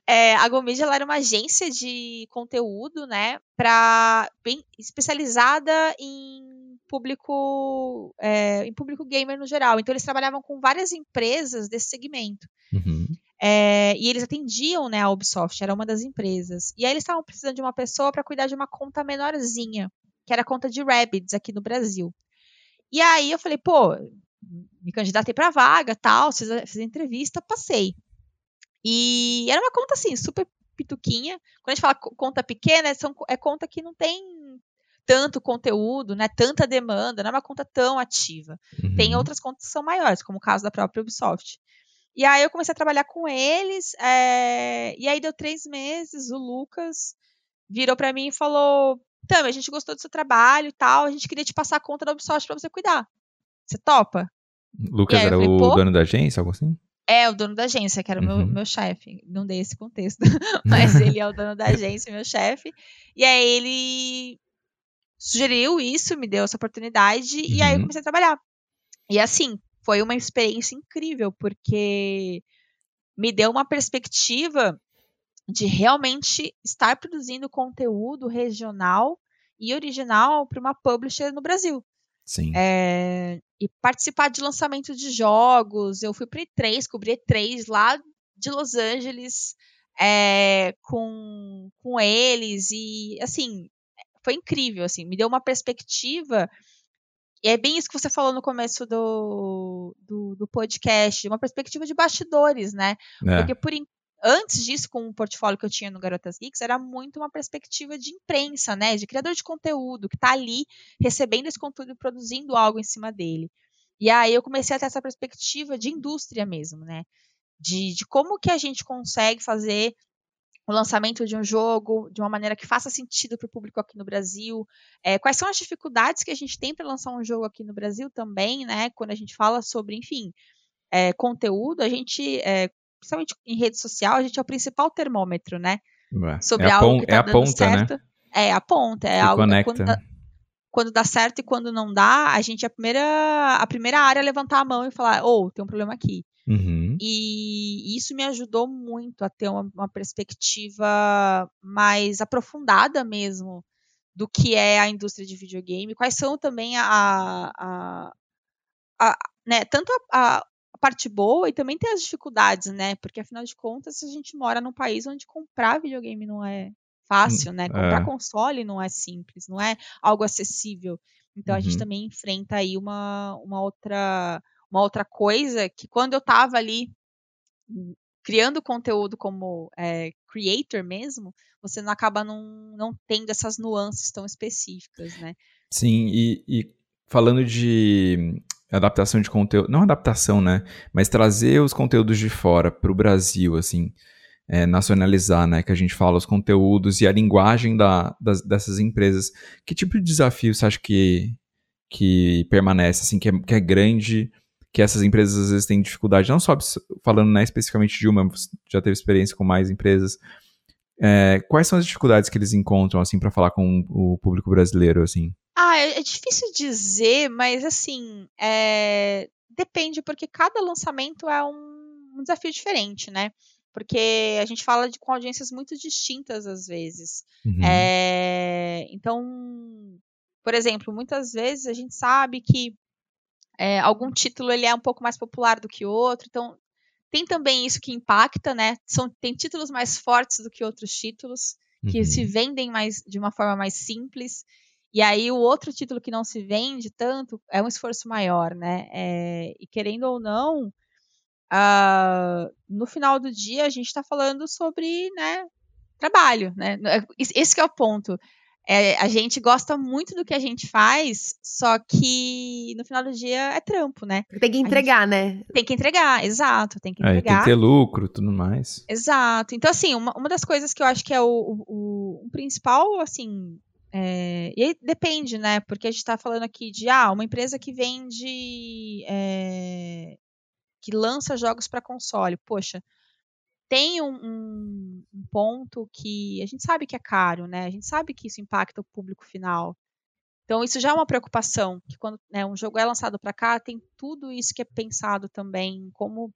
É, a GoMedia ela era uma agência de conteúdo, né, para bem especializada em público, é, em público gamer no geral. Então eles trabalhavam com várias empresas desse segmento. Uhum. É, e eles atendiam, né, a Ubisoft, era uma das empresas. E aí eles estavam precisando de uma pessoa para cuidar de uma conta menorzinha, que era a conta de Rabbids aqui no Brasil. E aí eu falei, pô, me candidatei para vaga, tal, fiz fiz a entrevista, passei. E era uma conta assim, super pituquinha. Quando a gente fala conta pequena, são, é conta que não tem tanto conteúdo, né, tanta demanda, não é uma conta tão ativa. Uhum. Tem outras contas que são maiores, como o caso da própria Ubisoft. E aí eu comecei a trabalhar com eles, é, e aí deu três meses, o Lucas virou para mim e falou, Tami, a gente gostou do seu trabalho e tal, a gente queria te passar a conta da Ubisoft para você cuidar. Você topa? Lucas era falei, o dono da agência, algo assim? É, o dono da agência, que era o meu, uhum. meu chefe. Não dei esse contexto, [LAUGHS] mas ele é o dono da [LAUGHS] agência, meu chefe. E aí ele sugeriu isso, me deu essa oportunidade, uhum. e aí eu uhum. comecei a trabalhar. E assim, foi uma experiência incrível, porque me deu uma perspectiva de realmente estar produzindo conteúdo regional e original para uma publisher no Brasil. Sim. É, e participar de lançamento de jogos. Eu fui para E3, cobri E3 lá de Los Angeles é, com, com eles. E, assim, foi incrível, assim, me deu uma perspectiva. E é bem isso que você falou no começo do, do, do podcast, uma perspectiva de bastidores, né? É. Porque por, antes disso, com o portfólio que eu tinha no Garotas Geeks, era muito uma perspectiva de imprensa, né? De criador de conteúdo, que está ali recebendo esse conteúdo e produzindo algo em cima dele. E aí eu comecei a ter essa perspectiva de indústria mesmo, né? De, de como que a gente consegue fazer o lançamento de um jogo de uma maneira que faça sentido para o público aqui no Brasil. É, quais são as dificuldades que a gente tem para lançar um jogo aqui no Brasil também, né? Quando a gente fala sobre, enfim, é, conteúdo, a gente, é, principalmente em rede social, a gente é o principal termômetro, né? Ué, Sobre é a, algo que tá é a dando ponta, certo. né? É a ponta, é Que algo conecta. quando dá, quando dá certo e quando não dá, a gente é a primeira, a primeira área a levantar a mão e falar, ou tem um problema aqui. Uhum. E isso me ajudou muito a ter uma, uma perspectiva mais aprofundada mesmo do que é a indústria de videogame, quais são também a, a, a- né, tanto a, a parte boa e também tem as dificuldades, né? Porque afinal de contas a gente mora num país onde comprar videogame não é fácil, né? Comprar é. console não é simples, não é algo acessível. Então a gente Uhum. também enfrenta aí uma, uma outra uma outra coisa que quando eu tava ali hum, criando conteúdo como é, creator mesmo, você não acaba não, não tendo essas nuances tão específicas, né? Sim, e, e falando de adaptação de conteúdo, não adaptação, né? Mas trazer os conteúdos de fora para o Brasil, assim, é, nacionalizar, né? Que a gente fala os conteúdos e a linguagem da, das- dessas empresas. Que tipo de desafio você acha que, que permanece, assim, que é, que é grande, que essas empresas às vezes têm dificuldade, não só falando né, especificamente de uma, já teve experiência com mais empresas. É, quais são as dificuldades que eles encontram, assim, para falar com o público brasileiro, assim? Ah, é, é difícil dizer, mas assim, é, depende, porque cada lançamento é um, um desafio diferente, né? Porque a gente fala de, com audiências muito distintas às vezes. Uhum. É, então, por exemplo, muitas vezes a gente sabe que é, algum título ele é um pouco mais popular do que outro, então tem também isso que impacta, né? São, tem títulos mais fortes do que outros títulos, que Uhum. se vendem mais de uma forma mais simples. E aí o outro título que não se vende tanto é um esforço maior, né? É, e querendo ou não, ah, no final do dia a gente está falando sobre, né, trabalho, né? Esse esse que é o ponto. É, a gente gosta muito do que a gente faz, só que no final do dia é trampo, né? Tem que entregar, né? Tem que entregar, exato, tem que É, tem entregar. que ter lucro tudo mais. Exato. Então, assim, uma, uma das coisas que eu acho que é o, o, o- o principal, assim. é, e aí depende, né? Porque a gente está falando aqui de ah, uma empresa que vende. é, que lança jogos para console. Poxa, tem um, um- um ponto que a gente sabe que é caro, né? A gente sabe que isso impacta o público final. Então, isso já é uma preocupação, que quando né, um jogo é lançado para cá, tem tudo isso que é pensado também, como,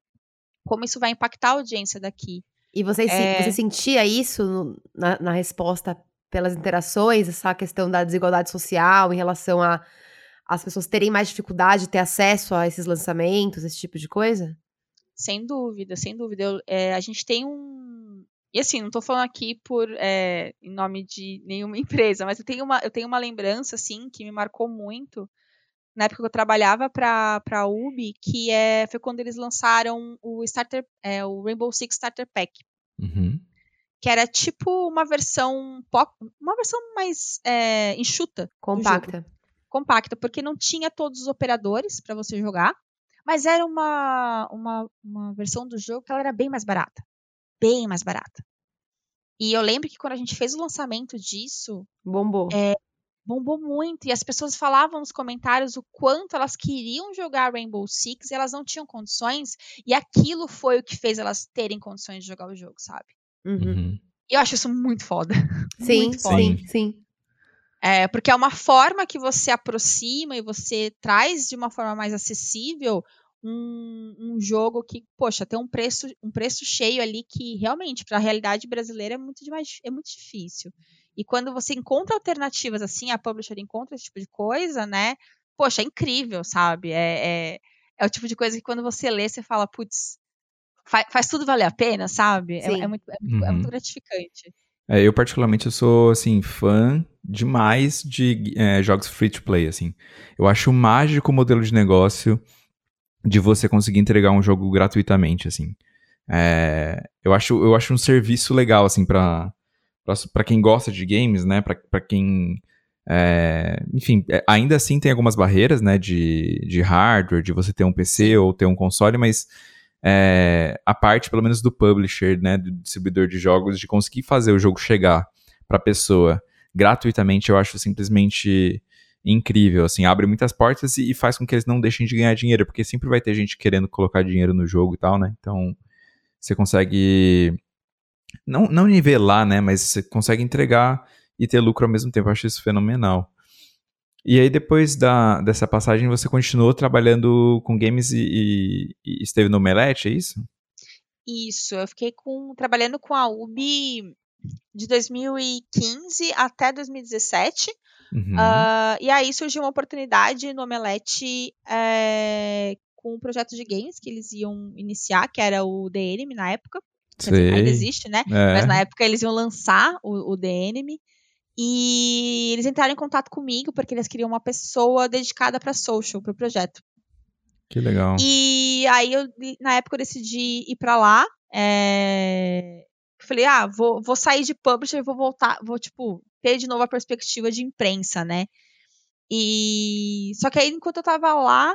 como isso vai impactar a audiência daqui. E você, se- É. você sentia isso na, na resposta pelas interações, essa questão da desigualdade social em relação a as pessoas terem mais dificuldade de ter acesso a esses lançamentos, esse tipo de coisa? Sem dúvida, sem dúvida. Eu- é, a gente tem um. E assim, não estou falando aqui por é, em nome de nenhuma [LAUGHS] empresa, mas eu tenho uma, eu tenho uma lembrança, assim, que me marcou muito na época que eu trabalhava para a Ubi, que é, foi quando eles lançaram o Starter, é, o Rainbow Six Starter Pack. Uhum. Que era tipo uma versão pop, uma versão mais é, enxuta. Compacta. compacta, porque não tinha todos os operadores para você jogar, mas era uma, uma, uma versão do jogo que ela era bem mais barata. Bem mais barata. E eu lembro que quando a gente fez o lançamento disso, Bombou. bombou muito. E as pessoas falavam nos comentários o quanto elas queriam jogar Rainbow Six e elas não tinham condições. E aquilo foi o que fez elas terem condições de jogar o jogo, sabe? Uhum. Uhum. E eu acho isso muito foda. [LAUGHS] Sim, muito foda. sim, sim. É, porque é uma forma que você aproxima e você traz de uma forma mais acessível um, um jogo que, poxa, tem um preço, um preço cheio ali que realmente, para a realidade brasileira, é muito, demais, é muito difícil. E quando você encontra alternativas assim, a publisher encontra esse tipo de coisa, né? poxa, é incrível, sabe? É, é, é, o tipo de coisa que quando você lê, você fala, putz, faz, faz tudo valer a pena, sabe? É, é, muito, é, muito, é, muito, uhum. gratificante. É, eu, particularmente, eu sou, assim, fã demais de é, jogos free to play, assim. Eu acho mágico o modelo de negócio de você conseguir entregar um jogo gratuitamente, assim. É, eu, acho, eu acho um serviço legal, assim, para para quem gosta de games, né? Para quem. É, enfim, é, ainda assim tem algumas barreiras, né? De, de hardware, de você ter um PC ou ter um console, mas é, a parte, pelo menos, do publisher, né? Do distribuidor de jogos, de conseguir fazer o jogo chegar para a pessoa gratuitamente, eu acho simplesmente incrível, assim, abre muitas portas e, e, faz com que eles não deixem de ganhar dinheiro, porque sempre vai ter gente querendo colocar dinheiro no jogo e tal, né? Então, você consegue não, não nivelar, né? Mas você consegue entregar e ter lucro ao mesmo tempo. Eu acho isso fenomenal. E aí, depois da, dessa passagem, você continuou trabalhando com games e, e, e esteve no Omelete, é isso? Isso, eu fiquei com, trabalhando com a UBI de 2015 até 2017. Uhum. Uh, e aí surgiu uma oportunidade no Omelete é, com um projeto de games que eles iam iniciar, que era o DNM na época. Dizer, ainda existe, né? É. Mas na época eles iam lançar o, o DNM. E eles entraram em contato comigo porque eles queriam uma pessoa dedicada para social, para o projeto. Que legal. E aí eu, na época, eu decidi ir para lá. É... Falei, ah, vou, vou sair de publisher e vou voltar, vou, tipo, ter de novo a perspectiva de imprensa, né? E só que aí, enquanto eu tava lá,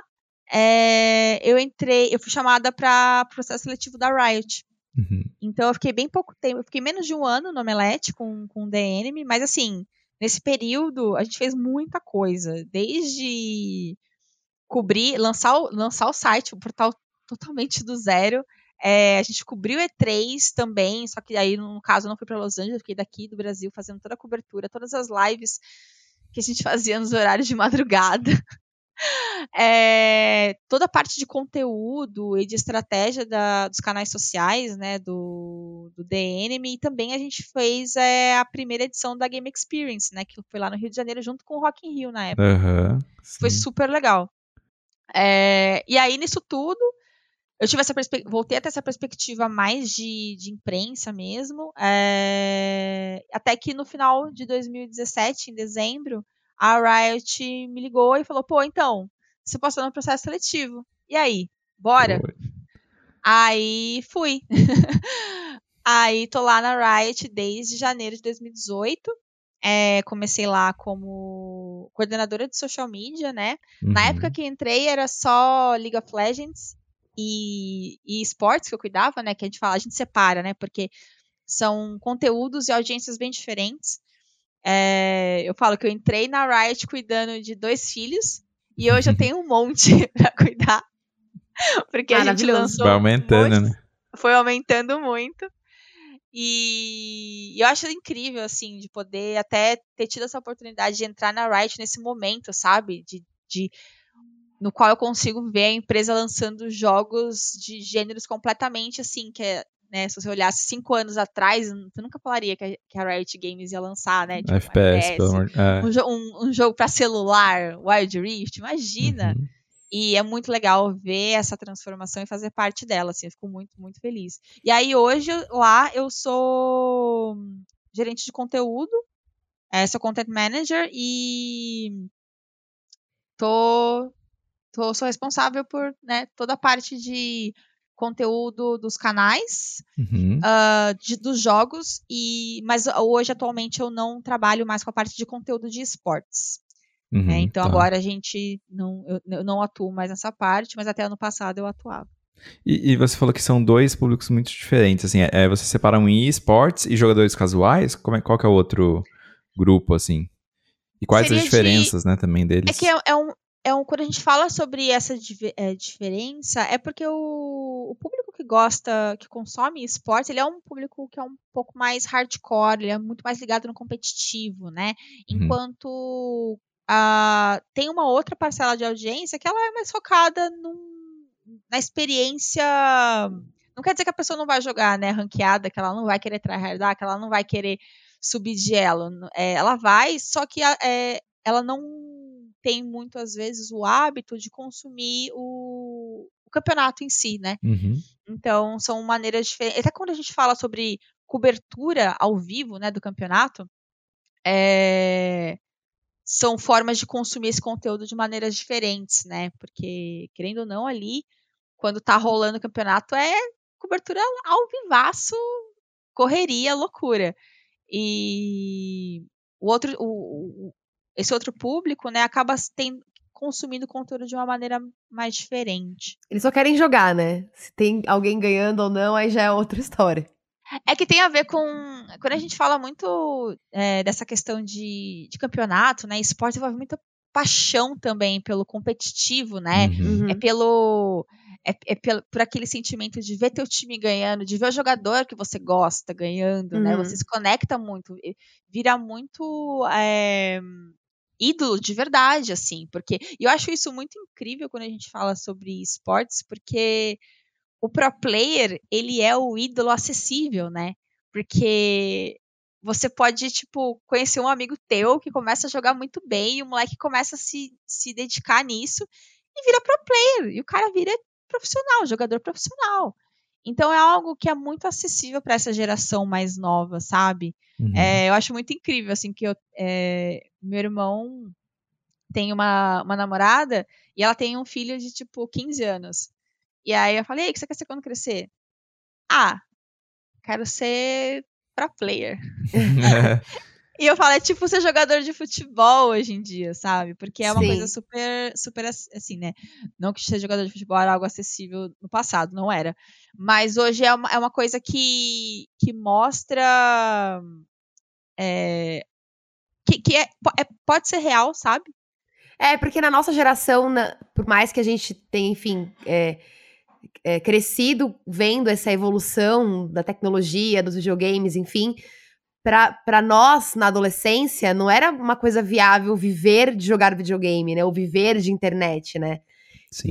é... eu entrei, eu fui chamada para processo seletivo da Riot. Uhum. Então eu fiquei bem pouco tempo, eu fiquei menos de um ano no Omelete com, com o DNM, mas assim, nesse período a gente fez muita coisa, desde cobrir, lançar o, lançar o site, o portal totalmente do zero. É, a gente cobriu E3 também, só que aí, no caso, eu não fui para Los Angeles, fiquei daqui do Brasil fazendo toda a cobertura, todas as lives que a gente fazia nos horários de madrugada. [LAUGHS] É, toda a parte de conteúdo e de estratégia da, dos canais sociais, né, do, do DNM, e também a gente fez é, a primeira edição da Game Experience, né, que foi lá no Rio de Janeiro junto com o Rock in Rio na época. Uhum, foi super legal. É, e aí, nisso tudo, eu tive essa voltei a ter essa perspectiva mais de, de imprensa mesmo, é, até que no final de 2017, em dezembro, a Riot me ligou e falou: pô, então, você passou no processo seletivo. E aí? Bora? Foi. Aí fui. [LAUGHS] aí tô lá na Riot desde janeiro de 2018. É, comecei lá como coordenadora de social media, né? Uhum. Na época que entrei era só League of Legends e, e esportes que eu cuidava, né? Que a gente fala, a gente separa, né? Porque são conteúdos e audiências bem diferentes. É, eu falo que eu entrei na Riot cuidando de dois filhos e hoje eu tenho um monte [LAUGHS] para cuidar. Porque a gente lançou. Vai aumentando, um né? Foi aumentando muito. E eu acho incrível, assim, de poder até ter tido essa oportunidade de entrar na Riot nesse momento, sabe? De, de, no qual eu consigo ver a empresa lançando jogos de gêneros completamente, assim, que é né? Se você olhasse cinco anos atrás, você nunca falaria que a, que a Riot Games ia lançar, né? Tipo, FPS, pelo amor... é. um, um, um, jogo para celular, Wild Rift, imagina. Uhum. E é muito legal ver essa transformação e fazer parte dela, assim, eu fico muito, muito feliz. E aí hoje lá eu sou gerente de conteúdo, é, sou content manager e tô, tô sou responsável por né, toda a parte de conteúdo dos canais, uhum. uh, de, dos jogos, e mas hoje, atualmente, eu não trabalho mais com a parte de conteúdo de esportes. Uhum, é, então tá. agora a gente não, eu, eu, não atuo mais nessa parte, mas até ano passado eu atuava. E, e você falou que são dois públicos muito diferentes, assim, é, é você separa um esportes e jogadores casuais? Como é, qual que é o outro grupo, assim? E quais Seria as diferenças, de... né, também deles? É que é, é, um, é um, quando a gente fala sobre essa é, diferença, é porque o, o, público que gosta, que consome esportes, ele é um público que é um pouco mais hardcore, ele é muito mais ligado no competitivo, né? Uhum. Enquanto uh, tem uma outra parcela de audiência que ela é mais focada num, na experiência. Não quer dizer que a pessoa não vai jogar, né, ranqueada, que ela não vai querer tryhardar, que ela não vai querer subir de elo. É, ela vai, só que é, ela não tem muito, às vezes, o hábito de consumir o, o campeonato em si, né? Uhum. Então, são maneiras diferentes. Até quando a gente fala sobre cobertura ao vivo, né, do campeonato, é, são formas de consumir esse conteúdo de maneiras diferentes, né? Porque, querendo ou não, ali, quando tá rolando o campeonato, é cobertura ao vivaço, correria, loucura. E o outro, o, o, esse outro público, né, acaba tem, consumindo conteúdo de uma maneira mais diferente. Eles só querem jogar, né? Se tem alguém ganhando ou não, aí já é outra [LAUGHS] história. É que tem a ver com. Quando a gente fala muito é, dessa questão de, de campeonato, né? Esporte envolve muita paixão também pelo competitivo, né? Uhum. É pelo. É, é pelo, por aquele sentimento de ver teu time ganhando, de ver o jogador que você gosta ganhando, né? Uhum. Você se conecta muito, vira muito é, ídolo de verdade, assim, porque eu acho isso muito incrível quando a gente fala sobre esportes, porque o pro player, ele é o ídolo acessível, né? Porque você pode, tipo, conhecer um amigo teu que começa a jogar muito bem e o moleque começa a se, se dedicar nisso e vira pro player. E o cara vira profissional, jogador profissional. Então é algo que é muito acessível para essa geração mais nova, sabe? Uhum. É, eu acho muito incrível, assim, que eu, é, meu irmão tem uma, uma namorada e ela tem um filho de, tipo, 15 anos. E aí eu falei, o que você quer ser quando crescer? Ah, quero ser pro player. [LAUGHS] [LAUGHS] e eu falo, é tipo ser jogador de futebol hoje em dia, sabe? Porque é uma Sim. coisa super, super assim, né? Não que ser jogador de futebol era algo acessível no passado, não era. Mas hoje é uma, é uma coisa que, que mostra. É, que, que é, é, pode ser real, sabe? É, porque na nossa geração, na- por mais que a gente tenha, enfim, é, é, crescido vendo essa evolução da tecnologia, dos videogames, enfim, para nós, na adolescência, não era uma coisa viável viver de jogar videogame, né? Ou viver de internet, né? Sim.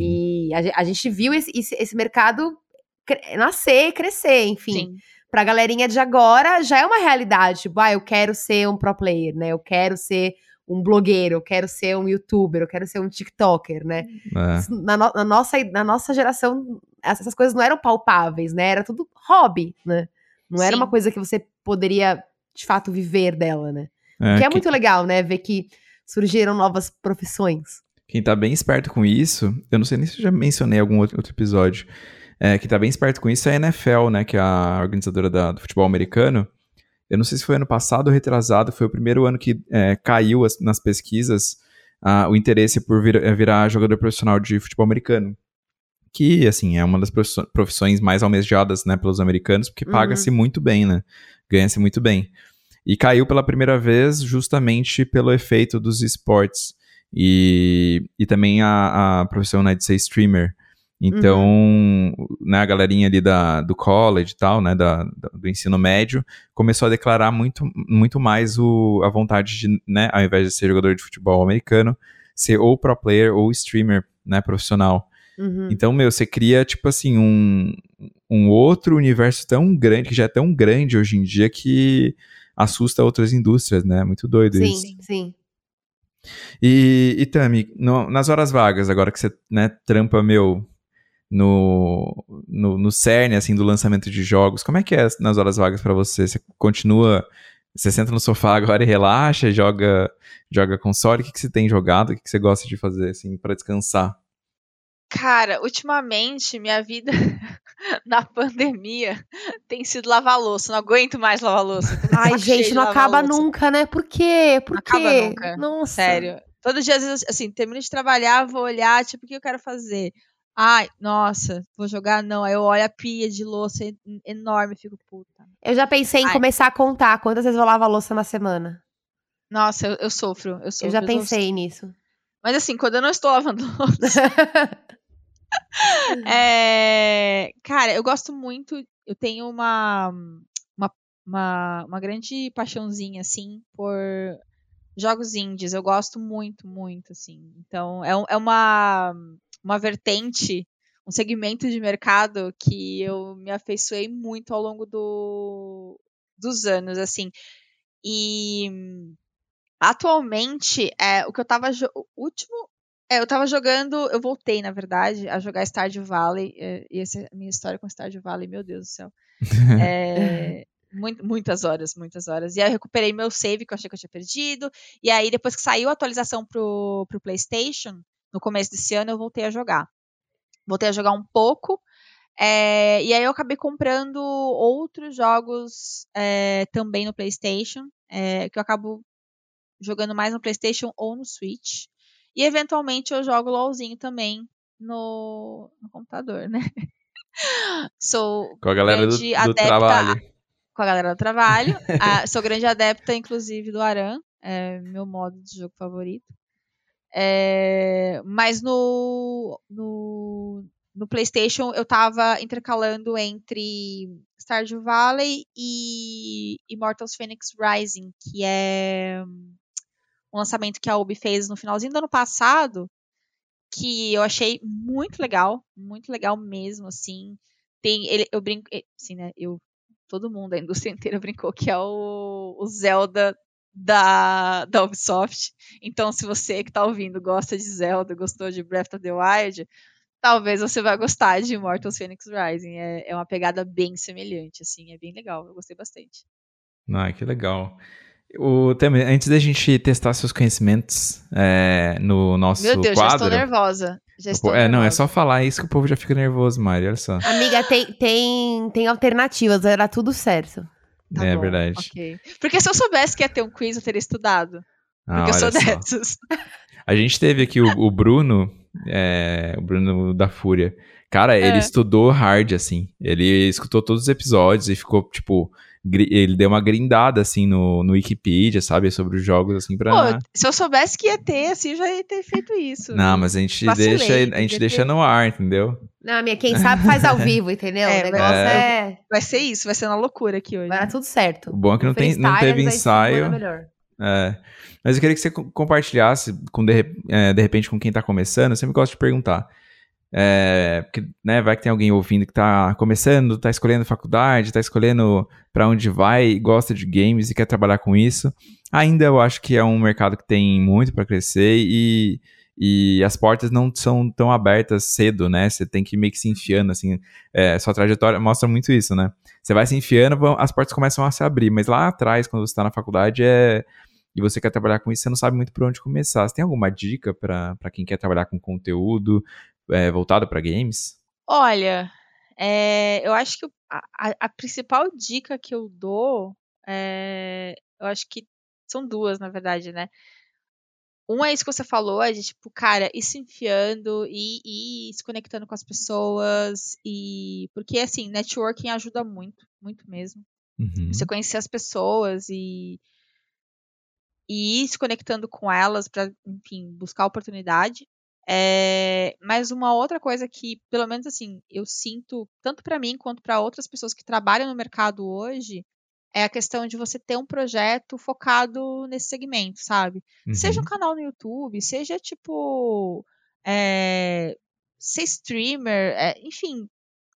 E a, a gente viu esse, esse, esse mercado cre- nascer, crescer, enfim. Sim. Pra galerinha de agora, já é uma realidade. Tipo, ah, eu quero ser um pro player, né? Eu quero ser um blogueiro, eu quero ser um youtuber, eu quero ser um tiktoker, né? É. Isso, Na, no- na nossa, na nossa geração, essas coisas não eram palpáveis, né? Era tudo hobby, né? Não era Sim. uma coisa que você poderia, de fato, viver dela, né? É, que é que- muito legal, né? Ver que surgiram novas profissões. Quem tá bem esperto com isso, eu não sei nem se eu já mencionei em algum outro, outro episódio, é, quem tá bem esperto com isso é a NFL, né, que é a organizadora da- do futebol americano. Eu não sei se foi ano passado ou retrasado, foi o primeiro ano que é, caiu as- nas pesquisas o interesse por vir- eh, virar jogador profissional de futebol americano. Que, assim, é uma das profissões mais almejadas, né, pelos americanos, porque Uhum. paga-se muito bem, né, ganha-se muito bem. E caiu pela primeira vez justamente pelo efeito dos esportes e, e também a, a profissão né, de ser streamer. Então, né, a galerinha ali da, do college e tal, né, da- do ensino médio, começou a declarar muito, muito mais o, a vontade de, né, ao invés de ser jogador de futebol americano, ser ou pro player ou streamer, né, profissional. Uhum. Então, meu, você cria, tipo assim, um, um outro universo tão grande, que já é tão grande hoje em dia, que assusta outras indústrias, né? Muito doido isso. Sim, sim. E, e Tami, no- nas horas vagas, agora que você, né, trampa, meu, no, no, no cerne, assim, do lançamento de jogos, como é que é nas horas vagas pra você? Você continua, você senta no sofá [LAUGHS] agora e relaxa, joga, joga console? O que, que você tem jogado? O que, que você gosta de fazer, assim, pra descansar? Cara, ultimamente minha vida [LAUGHS] na pandemia tem sido lavar louça. Não aguento mais lavar louça. Ai, gente, não acaba nunca, né? Por quê? Por Não quê? acaba nunca. Nossa. Sério. Todo dia, às vezes, assim, termino de trabalhar, vou olhar, tipo, o que eu quero fazer? Ai, nossa, vou jogar? Não. Aí eu olho a pia de louça en- enorme fico, puta. Eu já pensei em Ai. começar a contar quantas vezes eu lavo a louça na semana. Nossa, eu, eu sofro. Eu, sofro, Eu já não- pensei nisso. Mas assim, quando eu não estou lavando [LAUGHS] louça, [LAUGHS] [LAUGHS] É, cara, eu gosto muito. Eu tenho uma, uma, uma, uma grande paixãozinha, assim, por jogos indies. Eu gosto muito, muito, assim. Então, é, é uma, uma vertente, um segmento de mercado que eu me afeiçoei muito ao longo do, dos anos, assim. E Atualmente, é, o que eu tava. O último. É, eu tava jogando. Eu voltei, na verdade, a jogar Stardew Valley. É, e essa é a minha história com Stardew Valley, meu Deus do céu. [LAUGHS] É, muito, muitas horas, muitas horas. E aí eu recuperei meu save, que eu achei que eu tinha perdido. E aí, depois que saiu a atualização pro, pro PlayStation, no começo desse ano, eu voltei a jogar. Voltei a jogar um pouco. É, e aí eu acabei comprando outros jogos é, também no PlayStation, é, que eu acabo jogando mais no PlayStation ou no Switch. E eventualmente eu jogo LOLzinho também no, no computador, né? [LAUGHS] Sou com a galera do, do trabalho. Com a galera do trabalho. [LAUGHS] ah, sou grande adepta, inclusive, do Aran. É meu modo de jogo favorito. É, mas no, no, no PlayStation eu tava intercalando entre Stardew Valley e Immortals Phoenix Rising, que é um lançamento que a Ubi fez no finalzinho do ano passado, que eu achei muito legal, muito legal mesmo, assim. Tem, ele, eu brinco, assim, né, eu, todo mundo, a indústria [LAUGHS] inteira brincou que é o, o Zelda da, da Ubisoft. Então, se você que está ouvindo gosta de Zelda, gostou de Breath of the Wild, talvez você vá gostar de Immortals Phoenix Rising. É, é uma pegada bem semelhante, assim, é bem legal. Eu gostei bastante. Ah, que legal. O Temer, antes da gente testar seus conhecimentos é, no nosso Meu Deus, quadro... já estou nervosa. Já estou é, nervosa. não, é só falar isso que o povo já fica nervoso, Mari, olha só. Amiga, tem, tem, tem alternativas, era tudo certo. Tá é bom, verdade. ok. Porque se eu soubesse que ia ter um quiz, eu teria estudado. Ah, Porque eu sou só. dessas. [LAUGHS] A gente teve aqui o, o Bruno, é, o Bruno da Fúria. Cara, ele É. estudou hard, assim. Ele escutou todos os episódios e ficou, tipo... Ele deu uma grindada, assim, no, no Wikipedia, sabe? Sobre os jogos, assim, pra... Pô, se eu soubesse que ia ter, assim, eu já ia ter feito isso. Não, mas a gente Vacilei, deixa, a gente deixa ter- no ar, entendeu? Não, minha, quem sabe faz ao vivo, entendeu? É, o negócio é. Vai ser isso, vai ser na loucura aqui hoje. Vai dar tudo certo. O bom é que não, tem, não teve ensaio. É. Mas eu queria que você co- compartilhasse, com de, é, de repente, com quem tá começando. Eu sempre gosto de perguntar. É, porque, né, vai que tem alguém ouvindo que tá começando, tá escolhendo faculdade, tá escolhendo pra onde vai, gosta de games e quer trabalhar com isso. Ainda eu acho que é um mercado que tem muito pra crescer e, e as portas não são tão abertas cedo, né? Você tem que ir meio que se enfiando, assim. É, sua trajetória mostra muito isso, né? Você vai se enfiando, as portas começam a se abrir, mas lá atrás, quando você tá na faculdade, é e você quer trabalhar com isso, você não sabe muito por onde começar. Você tem alguma dica pra quem quer trabalhar com conteúdo é, voltado pra games? Olha, é, eu acho que a- a principal dica que eu dou, é, eu acho que são duas, na verdade, né? Um é isso que você falou, é de tipo, cara, ir se enfiando e, e se conectando com as pessoas. e Porque, assim, networking ajuda muito, muito mesmo. Uhum. Você conhecer as pessoas e, e ir se conectando com elas para, enfim, buscar oportunidade. É, mas uma outra coisa que, pelo menos assim, eu sinto, tanto para mim quanto para outras pessoas que trabalham no mercado hoje, é a questão de você ter um projeto focado nesse segmento, sabe? Seja um Uhum. canal no YouTube, seja tipo. É, ser streamer, é, enfim,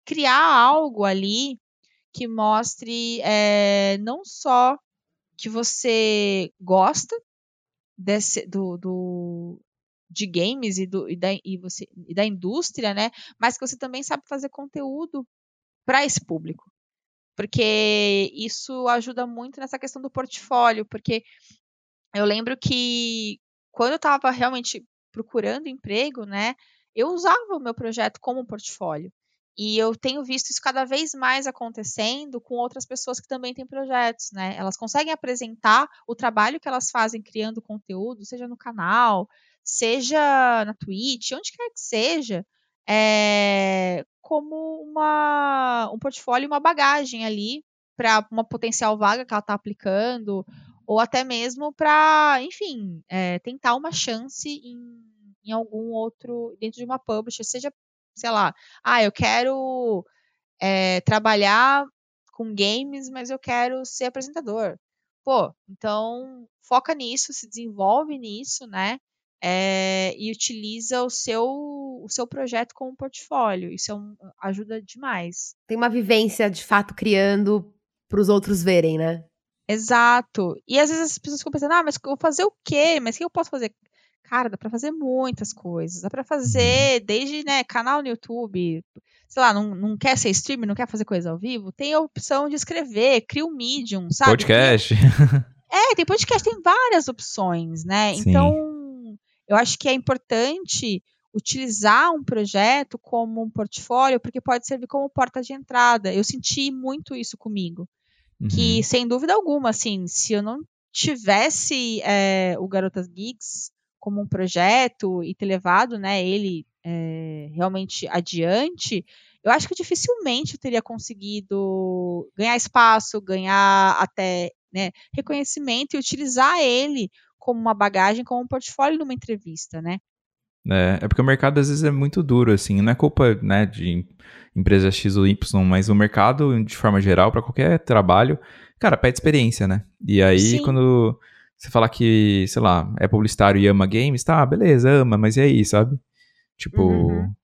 criar algo ali que mostre é, não só que você gosta desse, do, do- de games e, do, e, da, e, você, e da indústria, né? Mas que você também sabe fazer conteúdo para esse público. Porque isso ajuda muito nessa questão do portfólio, porque eu lembro que quando eu estava realmente procurando emprego, né, eu usava o meu projeto como portfólio. E eu tenho visto isso cada vez mais acontecendo com outras pessoas que também têm projetos, né? Elas conseguem apresentar o trabalho que elas fazem criando conteúdo, seja no canal, seja na Twitch, onde quer que seja, é, como uma, um portfólio, uma bagagem ali para uma potencial vaga que ela está aplicando, ou até mesmo para, enfim, é, tentar uma chance em, em algum outro, dentro de uma publisher, seja, sei lá, ah, eu quero é, trabalhar com games, mas eu quero ser apresentador. Pô, então foca nisso, se desenvolve nisso, né? É, e utiliza o seu, o seu projeto como portfólio. Isso é um- ajuda demais. Tem uma vivência de fato criando pros outros verem, né? Exato. E às vezes as pessoas ficam pensando, ah, mas eu vou fazer o quê? Mas o que eu posso fazer? Cara, dá pra fazer muitas coisas. Dá pra fazer desde, né, canal no YouTube. Sei lá, não, não quer ser streamer, não quer fazer coisa ao vivo? Tem a opção de escrever, cria um Medium, sabe? Podcast. É, tem podcast, tem várias opções, né? Sim. Então, eu acho que é importante utilizar um projeto como um portfólio, porque pode servir como porta de entrada. Eu senti muito isso comigo. Que, Uhum. sem dúvida alguma, assim, se eu não tivesse é, o Garotas Geeks como um projeto e ter levado né, ele é, realmente adiante, eu acho que dificilmente eu teria conseguido ganhar espaço, ganhar até né, reconhecimento e utilizar ele como uma bagagem, como um portfólio numa entrevista, né? É, é porque o mercado às vezes é muito duro, assim, não é culpa, né, de empresa X ou Y, mas o mercado, de forma geral, para qualquer trabalho, cara, pede experiência, né? E aí, Sim. quando você falar que, sei lá, é publicitário e ama games, tá, beleza, ama, mas e aí, sabe? Tipo, Uhum.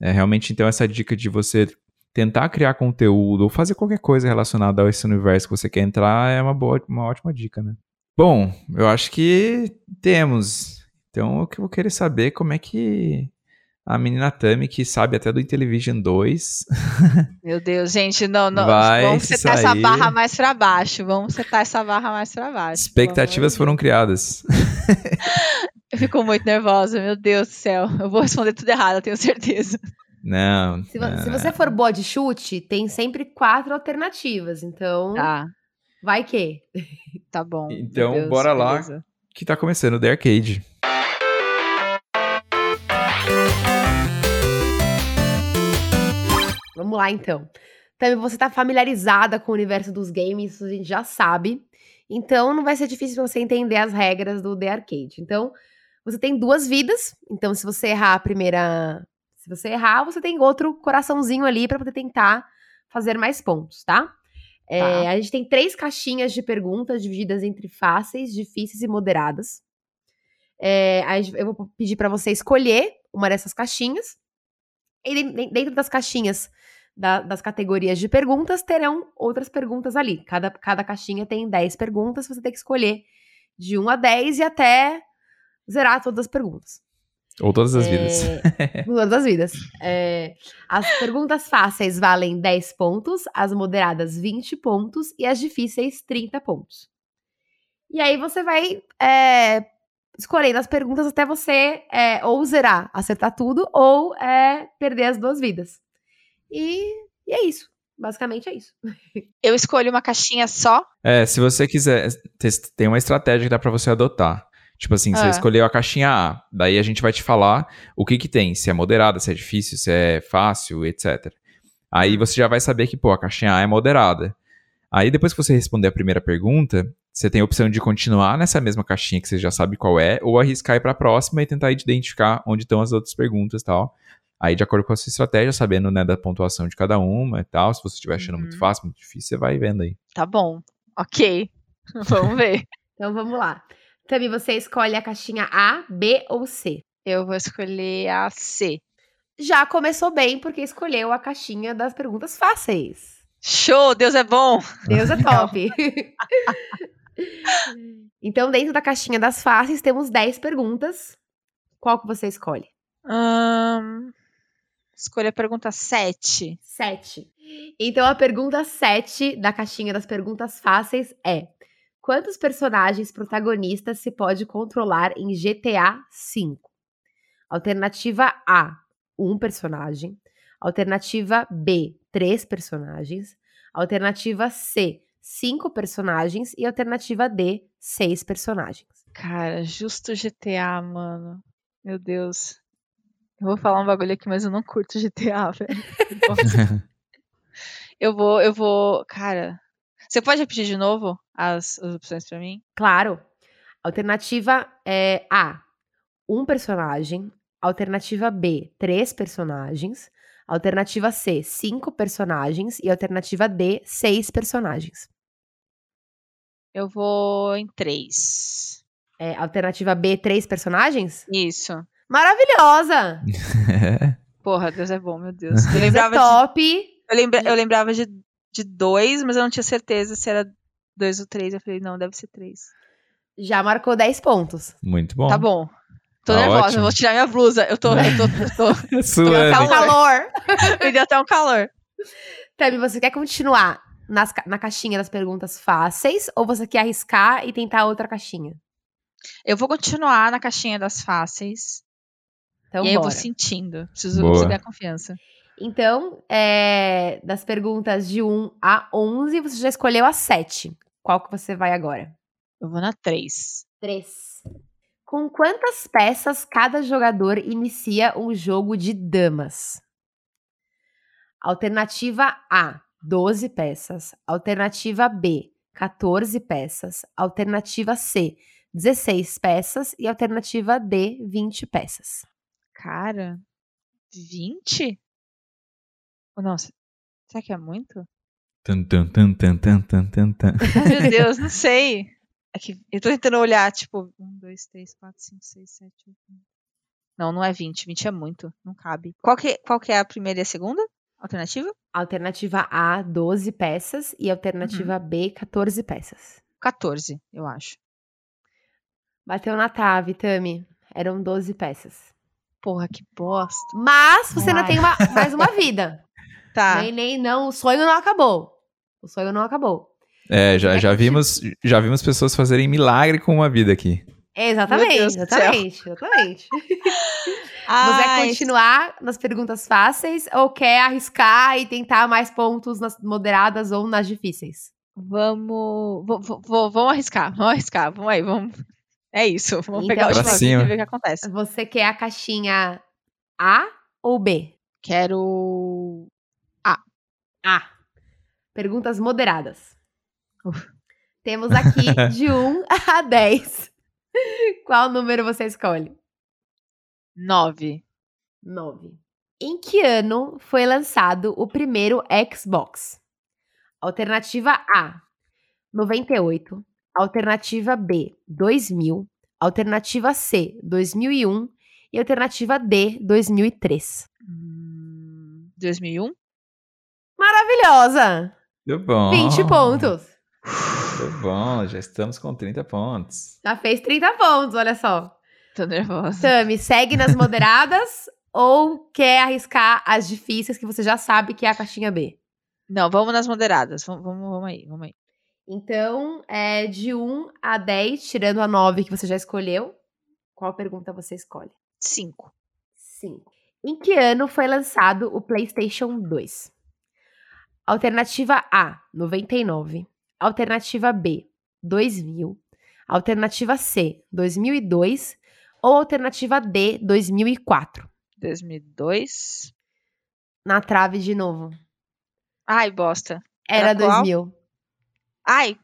é realmente, então, essa dica de você tentar criar conteúdo ou fazer qualquer coisa relacionada a esse universo que você quer entrar é uma boa, uma ótima dica, né? Bom, eu acho que temos. Então eu que vou querer saber como é que a menina Tami, que sabe até do Intellivision 2, [LAUGHS] Meu Deus, gente, não, não. Vai vamos setar essa sair. barra mais pra baixo. Vamos setar essa barra mais pra baixo. expectativas foram criadas. Eu [LAUGHS] fico muito nervosa, meu Deus do céu. Eu vou responder tudo errado, eu tenho certeza. Não. Se, vo- não, se você for boa de chute, tem sempre quatro alternativas. Então, Tá, vai que. [LAUGHS] tá bom. Então, Deus, bora lá. beleza. Que tá começando o The Arcade. Vamos lá, então. Também você tá familiarizada com o universo dos games, isso a gente já sabe. Então, não vai ser difícil você entender as regras do The Arcade. Então, você tem duas vidas. Então, se você errar a primeira. Se você errar, você tem outro coraçãozinho ali pra poder tentar fazer mais pontos, tá? É, Tá. a gente tem três caixinhas de perguntas divididas entre fáceis, difíceis e moderadas. É, eu vou pedir pra você escolher uma dessas caixinhas. E den- dentro das caixinhas da- das categorias de perguntas, terão outras perguntas ali. Cada, cada caixinha tem 10 perguntas, você tem que escolher de 1 a 10 e até zerar todas as perguntas. Ou todas as É, vidas. [LAUGHS] Todas as vidas. É, as perguntas fáceis valem 10 pontos, as moderadas 20 pontos e as difíceis 30 pontos. E aí você vai é, escolhendo as perguntas até você é, ou zerar, acertar tudo, ou é, perder as duas vidas. E, e é isso. Basicamente é isso. [LAUGHS] Eu escolho uma caixinha só. É, se você quiser, te- tem uma estratégia que dá pra você adotar. Tipo assim, você Ah. escolheu a caixinha A, daí a gente vai te falar o que que tem, se é moderada, se é difícil, se é fácil, etc. Aí você já vai saber que, pô, a caixinha A é moderada. Aí depois que você responder a primeira pergunta, você tem a opção de continuar nessa mesma caixinha que você já sabe qual é, ou arriscar ir pra próxima e tentar identificar onde estão as outras perguntas e tal. Aí, de acordo com a sua estratégia, sabendo né, da pontuação de cada uma e tal, se você estiver achando muito Uhum. fácil, muito difícil, você vai vendo aí. Tá bom. Ok. [LAUGHS] Vamos ver. Então vamos lá. Também você escolhe a caixinha A, B ou C. Eu vou escolher a C. Já começou bem, porque escolheu a caixinha das perguntas fáceis. Show, Deus é bom. Deus é [LAUGHS] top. [LAUGHS] então, dentro da caixinha das fáceis, temos 10 perguntas. Qual que você escolhe? Ahn, escolha a pergunta 7. 7. Então, a pergunta 7 da caixinha das perguntas fáceis é: Quantos personagens protagonistas se pode controlar em GTA V? Alternativa A: um personagem. Alternativa B: três personagens. Alternativa C: cinco personagens. E alternativa D: seis personagens. Cara, justo GTA, mano. Meu Deus. Eu vou falar um bagulho aqui, mas eu não curto GTA, velho. [LAUGHS] Eu vou, eu vou. Cara. Você pode repetir de novo as, as opções pra mim? Claro. Alternativa é A: um personagem. Alternativa B: três personagens. Alternativa C: cinco personagens. E alternativa D: seis personagens. Eu vou em 3. É, alternativa B: três personagens? Isso. Maravilhosa! [LAUGHS] Porra, Deus é bom, meu Deus. [LAUGHS] Eu Deus é lembrava, de, top. eu lembra, eu lembrava de, de dois, mas eu não tinha certeza se era 2 ou 3. Eu falei, não, deve ser 3. Já marcou 10 pontos. Muito bom. Tá bom. Tô Tá nervosa, ótimo. vou tirar minha blusa. Eu tô. Eu tô, eu tô [LAUGHS] Deu Suando. até um calor. [LAUGHS] me deu até um calor. Tami, você quer continuar nas ca- na caixinha das perguntas fáceis ou você quer arriscar e tentar outra caixinha? Eu vou continuar na caixinha das fáceis. Então, e aí eu vou sentindo. Preciso Boa. preciso ganhar confiança. Então, é, das perguntas de 1 a 11, você já escolheu a 7. Qual que você vai agora? Eu vou na 3. 3. Com quantas peças cada jogador inicia um jogo de damas? Alternativa A, 12 peças. Alternativa B, 14 peças. Alternativa C, 16 peças. E alternativa D, 20 peças. Cara, 20? Ou não? se- Será que é muito? Tum, tum, tum, tum, tum, tum, tum, tum. Ai, meu [LAUGHS] Deus, não sei. É que eu tô tentando olhar, tipo, 1, 2, 3, 4, 5, 6, 7, 8, 9. Não, não é 20. 20 é muito. Não cabe. Qual que, qual que é a primeira e a segunda? Alternativa? Alternativa A, 12 peças. E alternativa B, 14 peças. 14, eu acho. Bateu na trave, Tami. Eram 12 peças. Porra, que bosta. Mas você ainda Ai. tem uma- mais uma [LAUGHS] vida. Tá. Nem, nem, não, o sonho não acabou. O sonho não acabou. É, já, É já vimos, já vimos pessoas fazerem milagre com uma vida aqui. Exatamente, exatamente, exatamente. [LAUGHS] Você quer Ai, continuar nas perguntas fáceis ou quer arriscar e tentar mais pontos nas moderadas ou nas difíceis? Vamos. Vou, vou- vamos arriscar, vamos arriscar. Vamos aí, vamos. É isso. Vamos Então, pegar vida cima. e ver o que acontece. Você quer a caixinha A ou B? Quero. A. Perguntas moderadas. Uf. Temos aqui [LAUGHS] de 1 a 10. Qual número você escolhe? 9. 9. Em que ano foi lançado o primeiro Xbox? Alternativa A, 98. Alternativa B, 2000. Alternativa C, 2001. E alternativa D, 2003. Hum, 2001? Maravilhosa! Muito bom. 20 pontos. Muito bom, já estamos com 30 pontos. Já fez 30 pontos, olha só. Tô nervosa. Tami, segue nas moderadas [LAUGHS] ou quer arriscar as difíceis que você já sabe que é a caixinha B? Não, vamos nas moderadas. Vamos, vamos, vamos aí, vamos aí. Então, é de 1 a 10, tirando a 9 que você já escolheu, qual pergunta você escolhe? 5. 5. Em que ano foi lançado o PlayStation 2? Alternativa A, 99. Alternativa B, 2000. Alternativa C, 2002. Ou alternativa D, 2004. 2002. Na trave de novo. Ai, bosta. Era Era qual? 2000. Ai,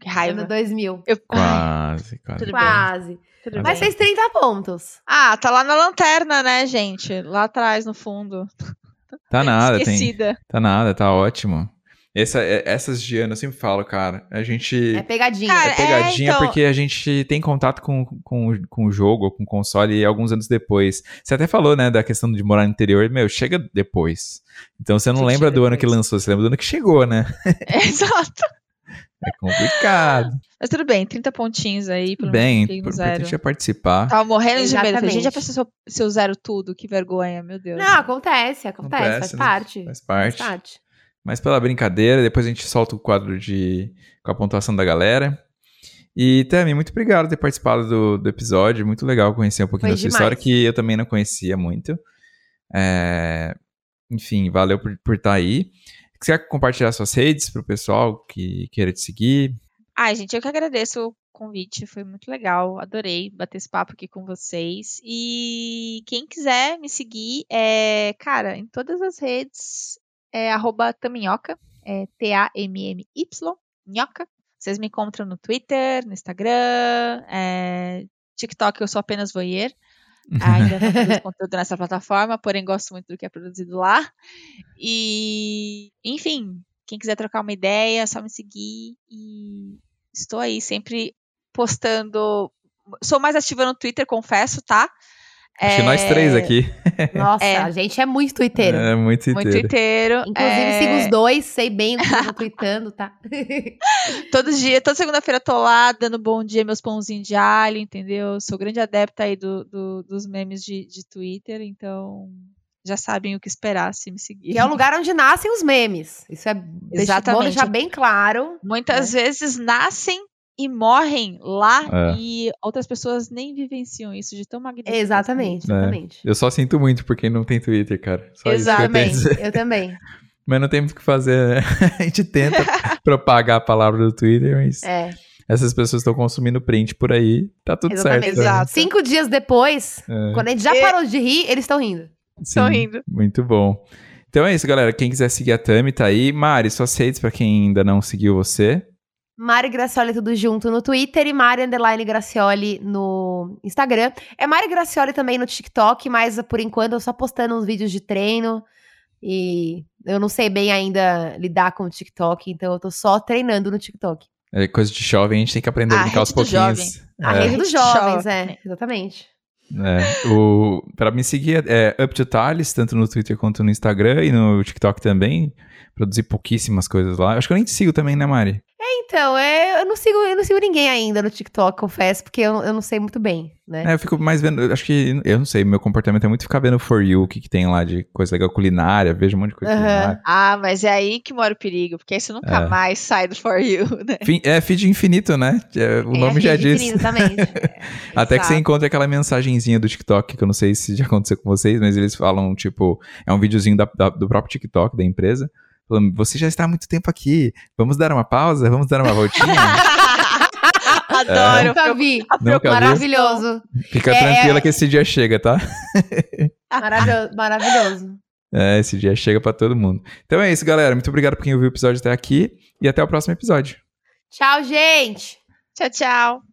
que Ano raiva. 2000. Eu... Quase, quase. Tudo. Quase. tudo Mas bem. fez 30 pontos. Ah, tá lá na lanterna, né, gente? Lá atrás, no fundo. Tá [LAUGHS] nada, tem. Esquecida. Tá nada, tá ótimo. Essa, é- essas de ano eu sempre falo, cara. A gente. É pegadinha. Cara, É pegadinha É, então- porque a gente tem contato com, com, com o jogo ou com o console alguns anos depois. Você até falou, né, da questão de morar no interior. Meu, chega depois. Então você não lembra do ano que depois. lançou, você lembra do ano que chegou, né? [LAUGHS] Exato. É complicado. Mas tudo bem, 30 pontinhos aí. Pelo bem, no zero. é participar. Tava morrendo de medo. Exatamente. gente, já pensou se eu, zero tudo? Que vergonha, meu Deus. Não, acontece, acontece, Acontece, faz né? parte. Faz Faz parte. parte. Mas pela brincadeira, depois a gente solta o quadro de com a pontuação da galera. E Tami, muito obrigado por ter participado do, do episódio. Muito legal conhecer um pouquinho Foi da sua demais. história, que eu também não conhecia muito. É, Enfim, valeu por, por estar aí. Você quer compartilhar suas redes para o pessoal que queira te seguir? Ai, gente, eu que agradeço o convite, foi muito legal, adorei bater esse papo aqui com vocês. E quem quiser me seguir, é, cara, em todas as redes, é arroba taminhoca, é T-A-M-M-Y, nhoca. Vocês me encontram no Twitter, no Instagram, é, TikTok eu sou apenas voyeur. Ainda [LAUGHS] não produzo conteúdo nessa plataforma, porém gosto muito do que é produzido lá. E, enfim, quem quiser trocar uma ideia, é só me seguir. E estou aí sempre postando. Sou mais ativa no Twitter, confesso, tá? Acho que nós três aqui. Nossa, É. a gente é muito twitteiro. É muito Muito inteiro. inteiro. Inclusive, é, sigo os dois, sei bem o que eu tô tweetando, tá? [LAUGHS] Todo dia, toda segunda-feira eu tô lá dando bom dia, meus pãozinhos de alho, entendeu? Sou grande adepta aí do, do- dos memes de, de Twitter, então já sabem o que esperar se me seguir. que é o lugar onde nascem os memes. Isso é deixa- bom Exatamente. deixar bem claro. Muitas vezes nascem e morrem lá É. e outras pessoas nem vivenciam isso de tão magnífico. Exatamente, É. exatamente. Eu só sinto muito por quem não tem Twitter, cara. Só isso que eu eu também. [LAUGHS] Mas não tem muito o que fazer, né? [LAUGHS] A gente tenta [LAUGHS] propagar a palavra do Twitter, mas É, essas pessoas estão consumindo print por aí, tá tudo exatamente. certo. né? Exato. Cinco dias depois, É, quando a gente já É. parou de rir, eles estão rindo. Sim, rindo. Muito bom. Então é isso, galera. Quem quiser seguir a Tami, tá aí. Mari, suas redes pra quem ainda não seguiu você. Mari Gracioli tudo junto no Twitter e Mari Underline Gracioli no Instagram. É Mari Gracioli também no TikTok, mas por enquanto eu só postando uns vídeos de treino e eu não sei bem ainda lidar com o TikTok, então eu tô só treinando no TikTok. É coisa de jovem, a gente tem que aprender a brincar aos pouquinhos. A É. rede dos jovens, é, exatamente. É, o, pra me seguir é Up to Thales, tanto no Twitter quanto no Instagram e no TikTok também. Produzi pouquíssimas coisas lá. Acho que eu nem te sigo também, né, Mari? Então, é, eu, não sigo, eu não sigo ninguém ainda no TikTok, confesso, porque eu, eu não sei muito bem, né? É, eu fico mais vendo. Acho que. Eu não sei, meu comportamento é muito ficar vendo For You, o que, que tem lá de coisa legal culinária. Vejo um monte de coisa Aham. culinária. Ah, mas é aí que mora o perigo, porque aí você nunca É. mais sai do For You, [LAUGHS] né? Fim- É feed infinito, né? É, O É, nome já feed diz. infinitamente. [LAUGHS] Até que você Exato. encontra aquela mensagenzinha do TikTok, que eu não sei se já aconteceu com vocês, mas eles falam, tipo, é um videozinho da- da- do próprio TikTok, da empresa, falando, você já está há muito tempo aqui, vamos dar uma pausa, vamos dar uma voltinha? [LAUGHS] Adoro. Nunca vi. Nunca viu? Maravilhoso. Fica É, tranquila é. que esse dia chega, tá? [LAUGHS] Maravilhoso. Maravilhoso. É, esse dia chega pra todo mundo. Então é isso, galera. Muito obrigado por quem ouviu o episódio até aqui e até o próximo episódio. Tchau, gente! Tchau, tchau.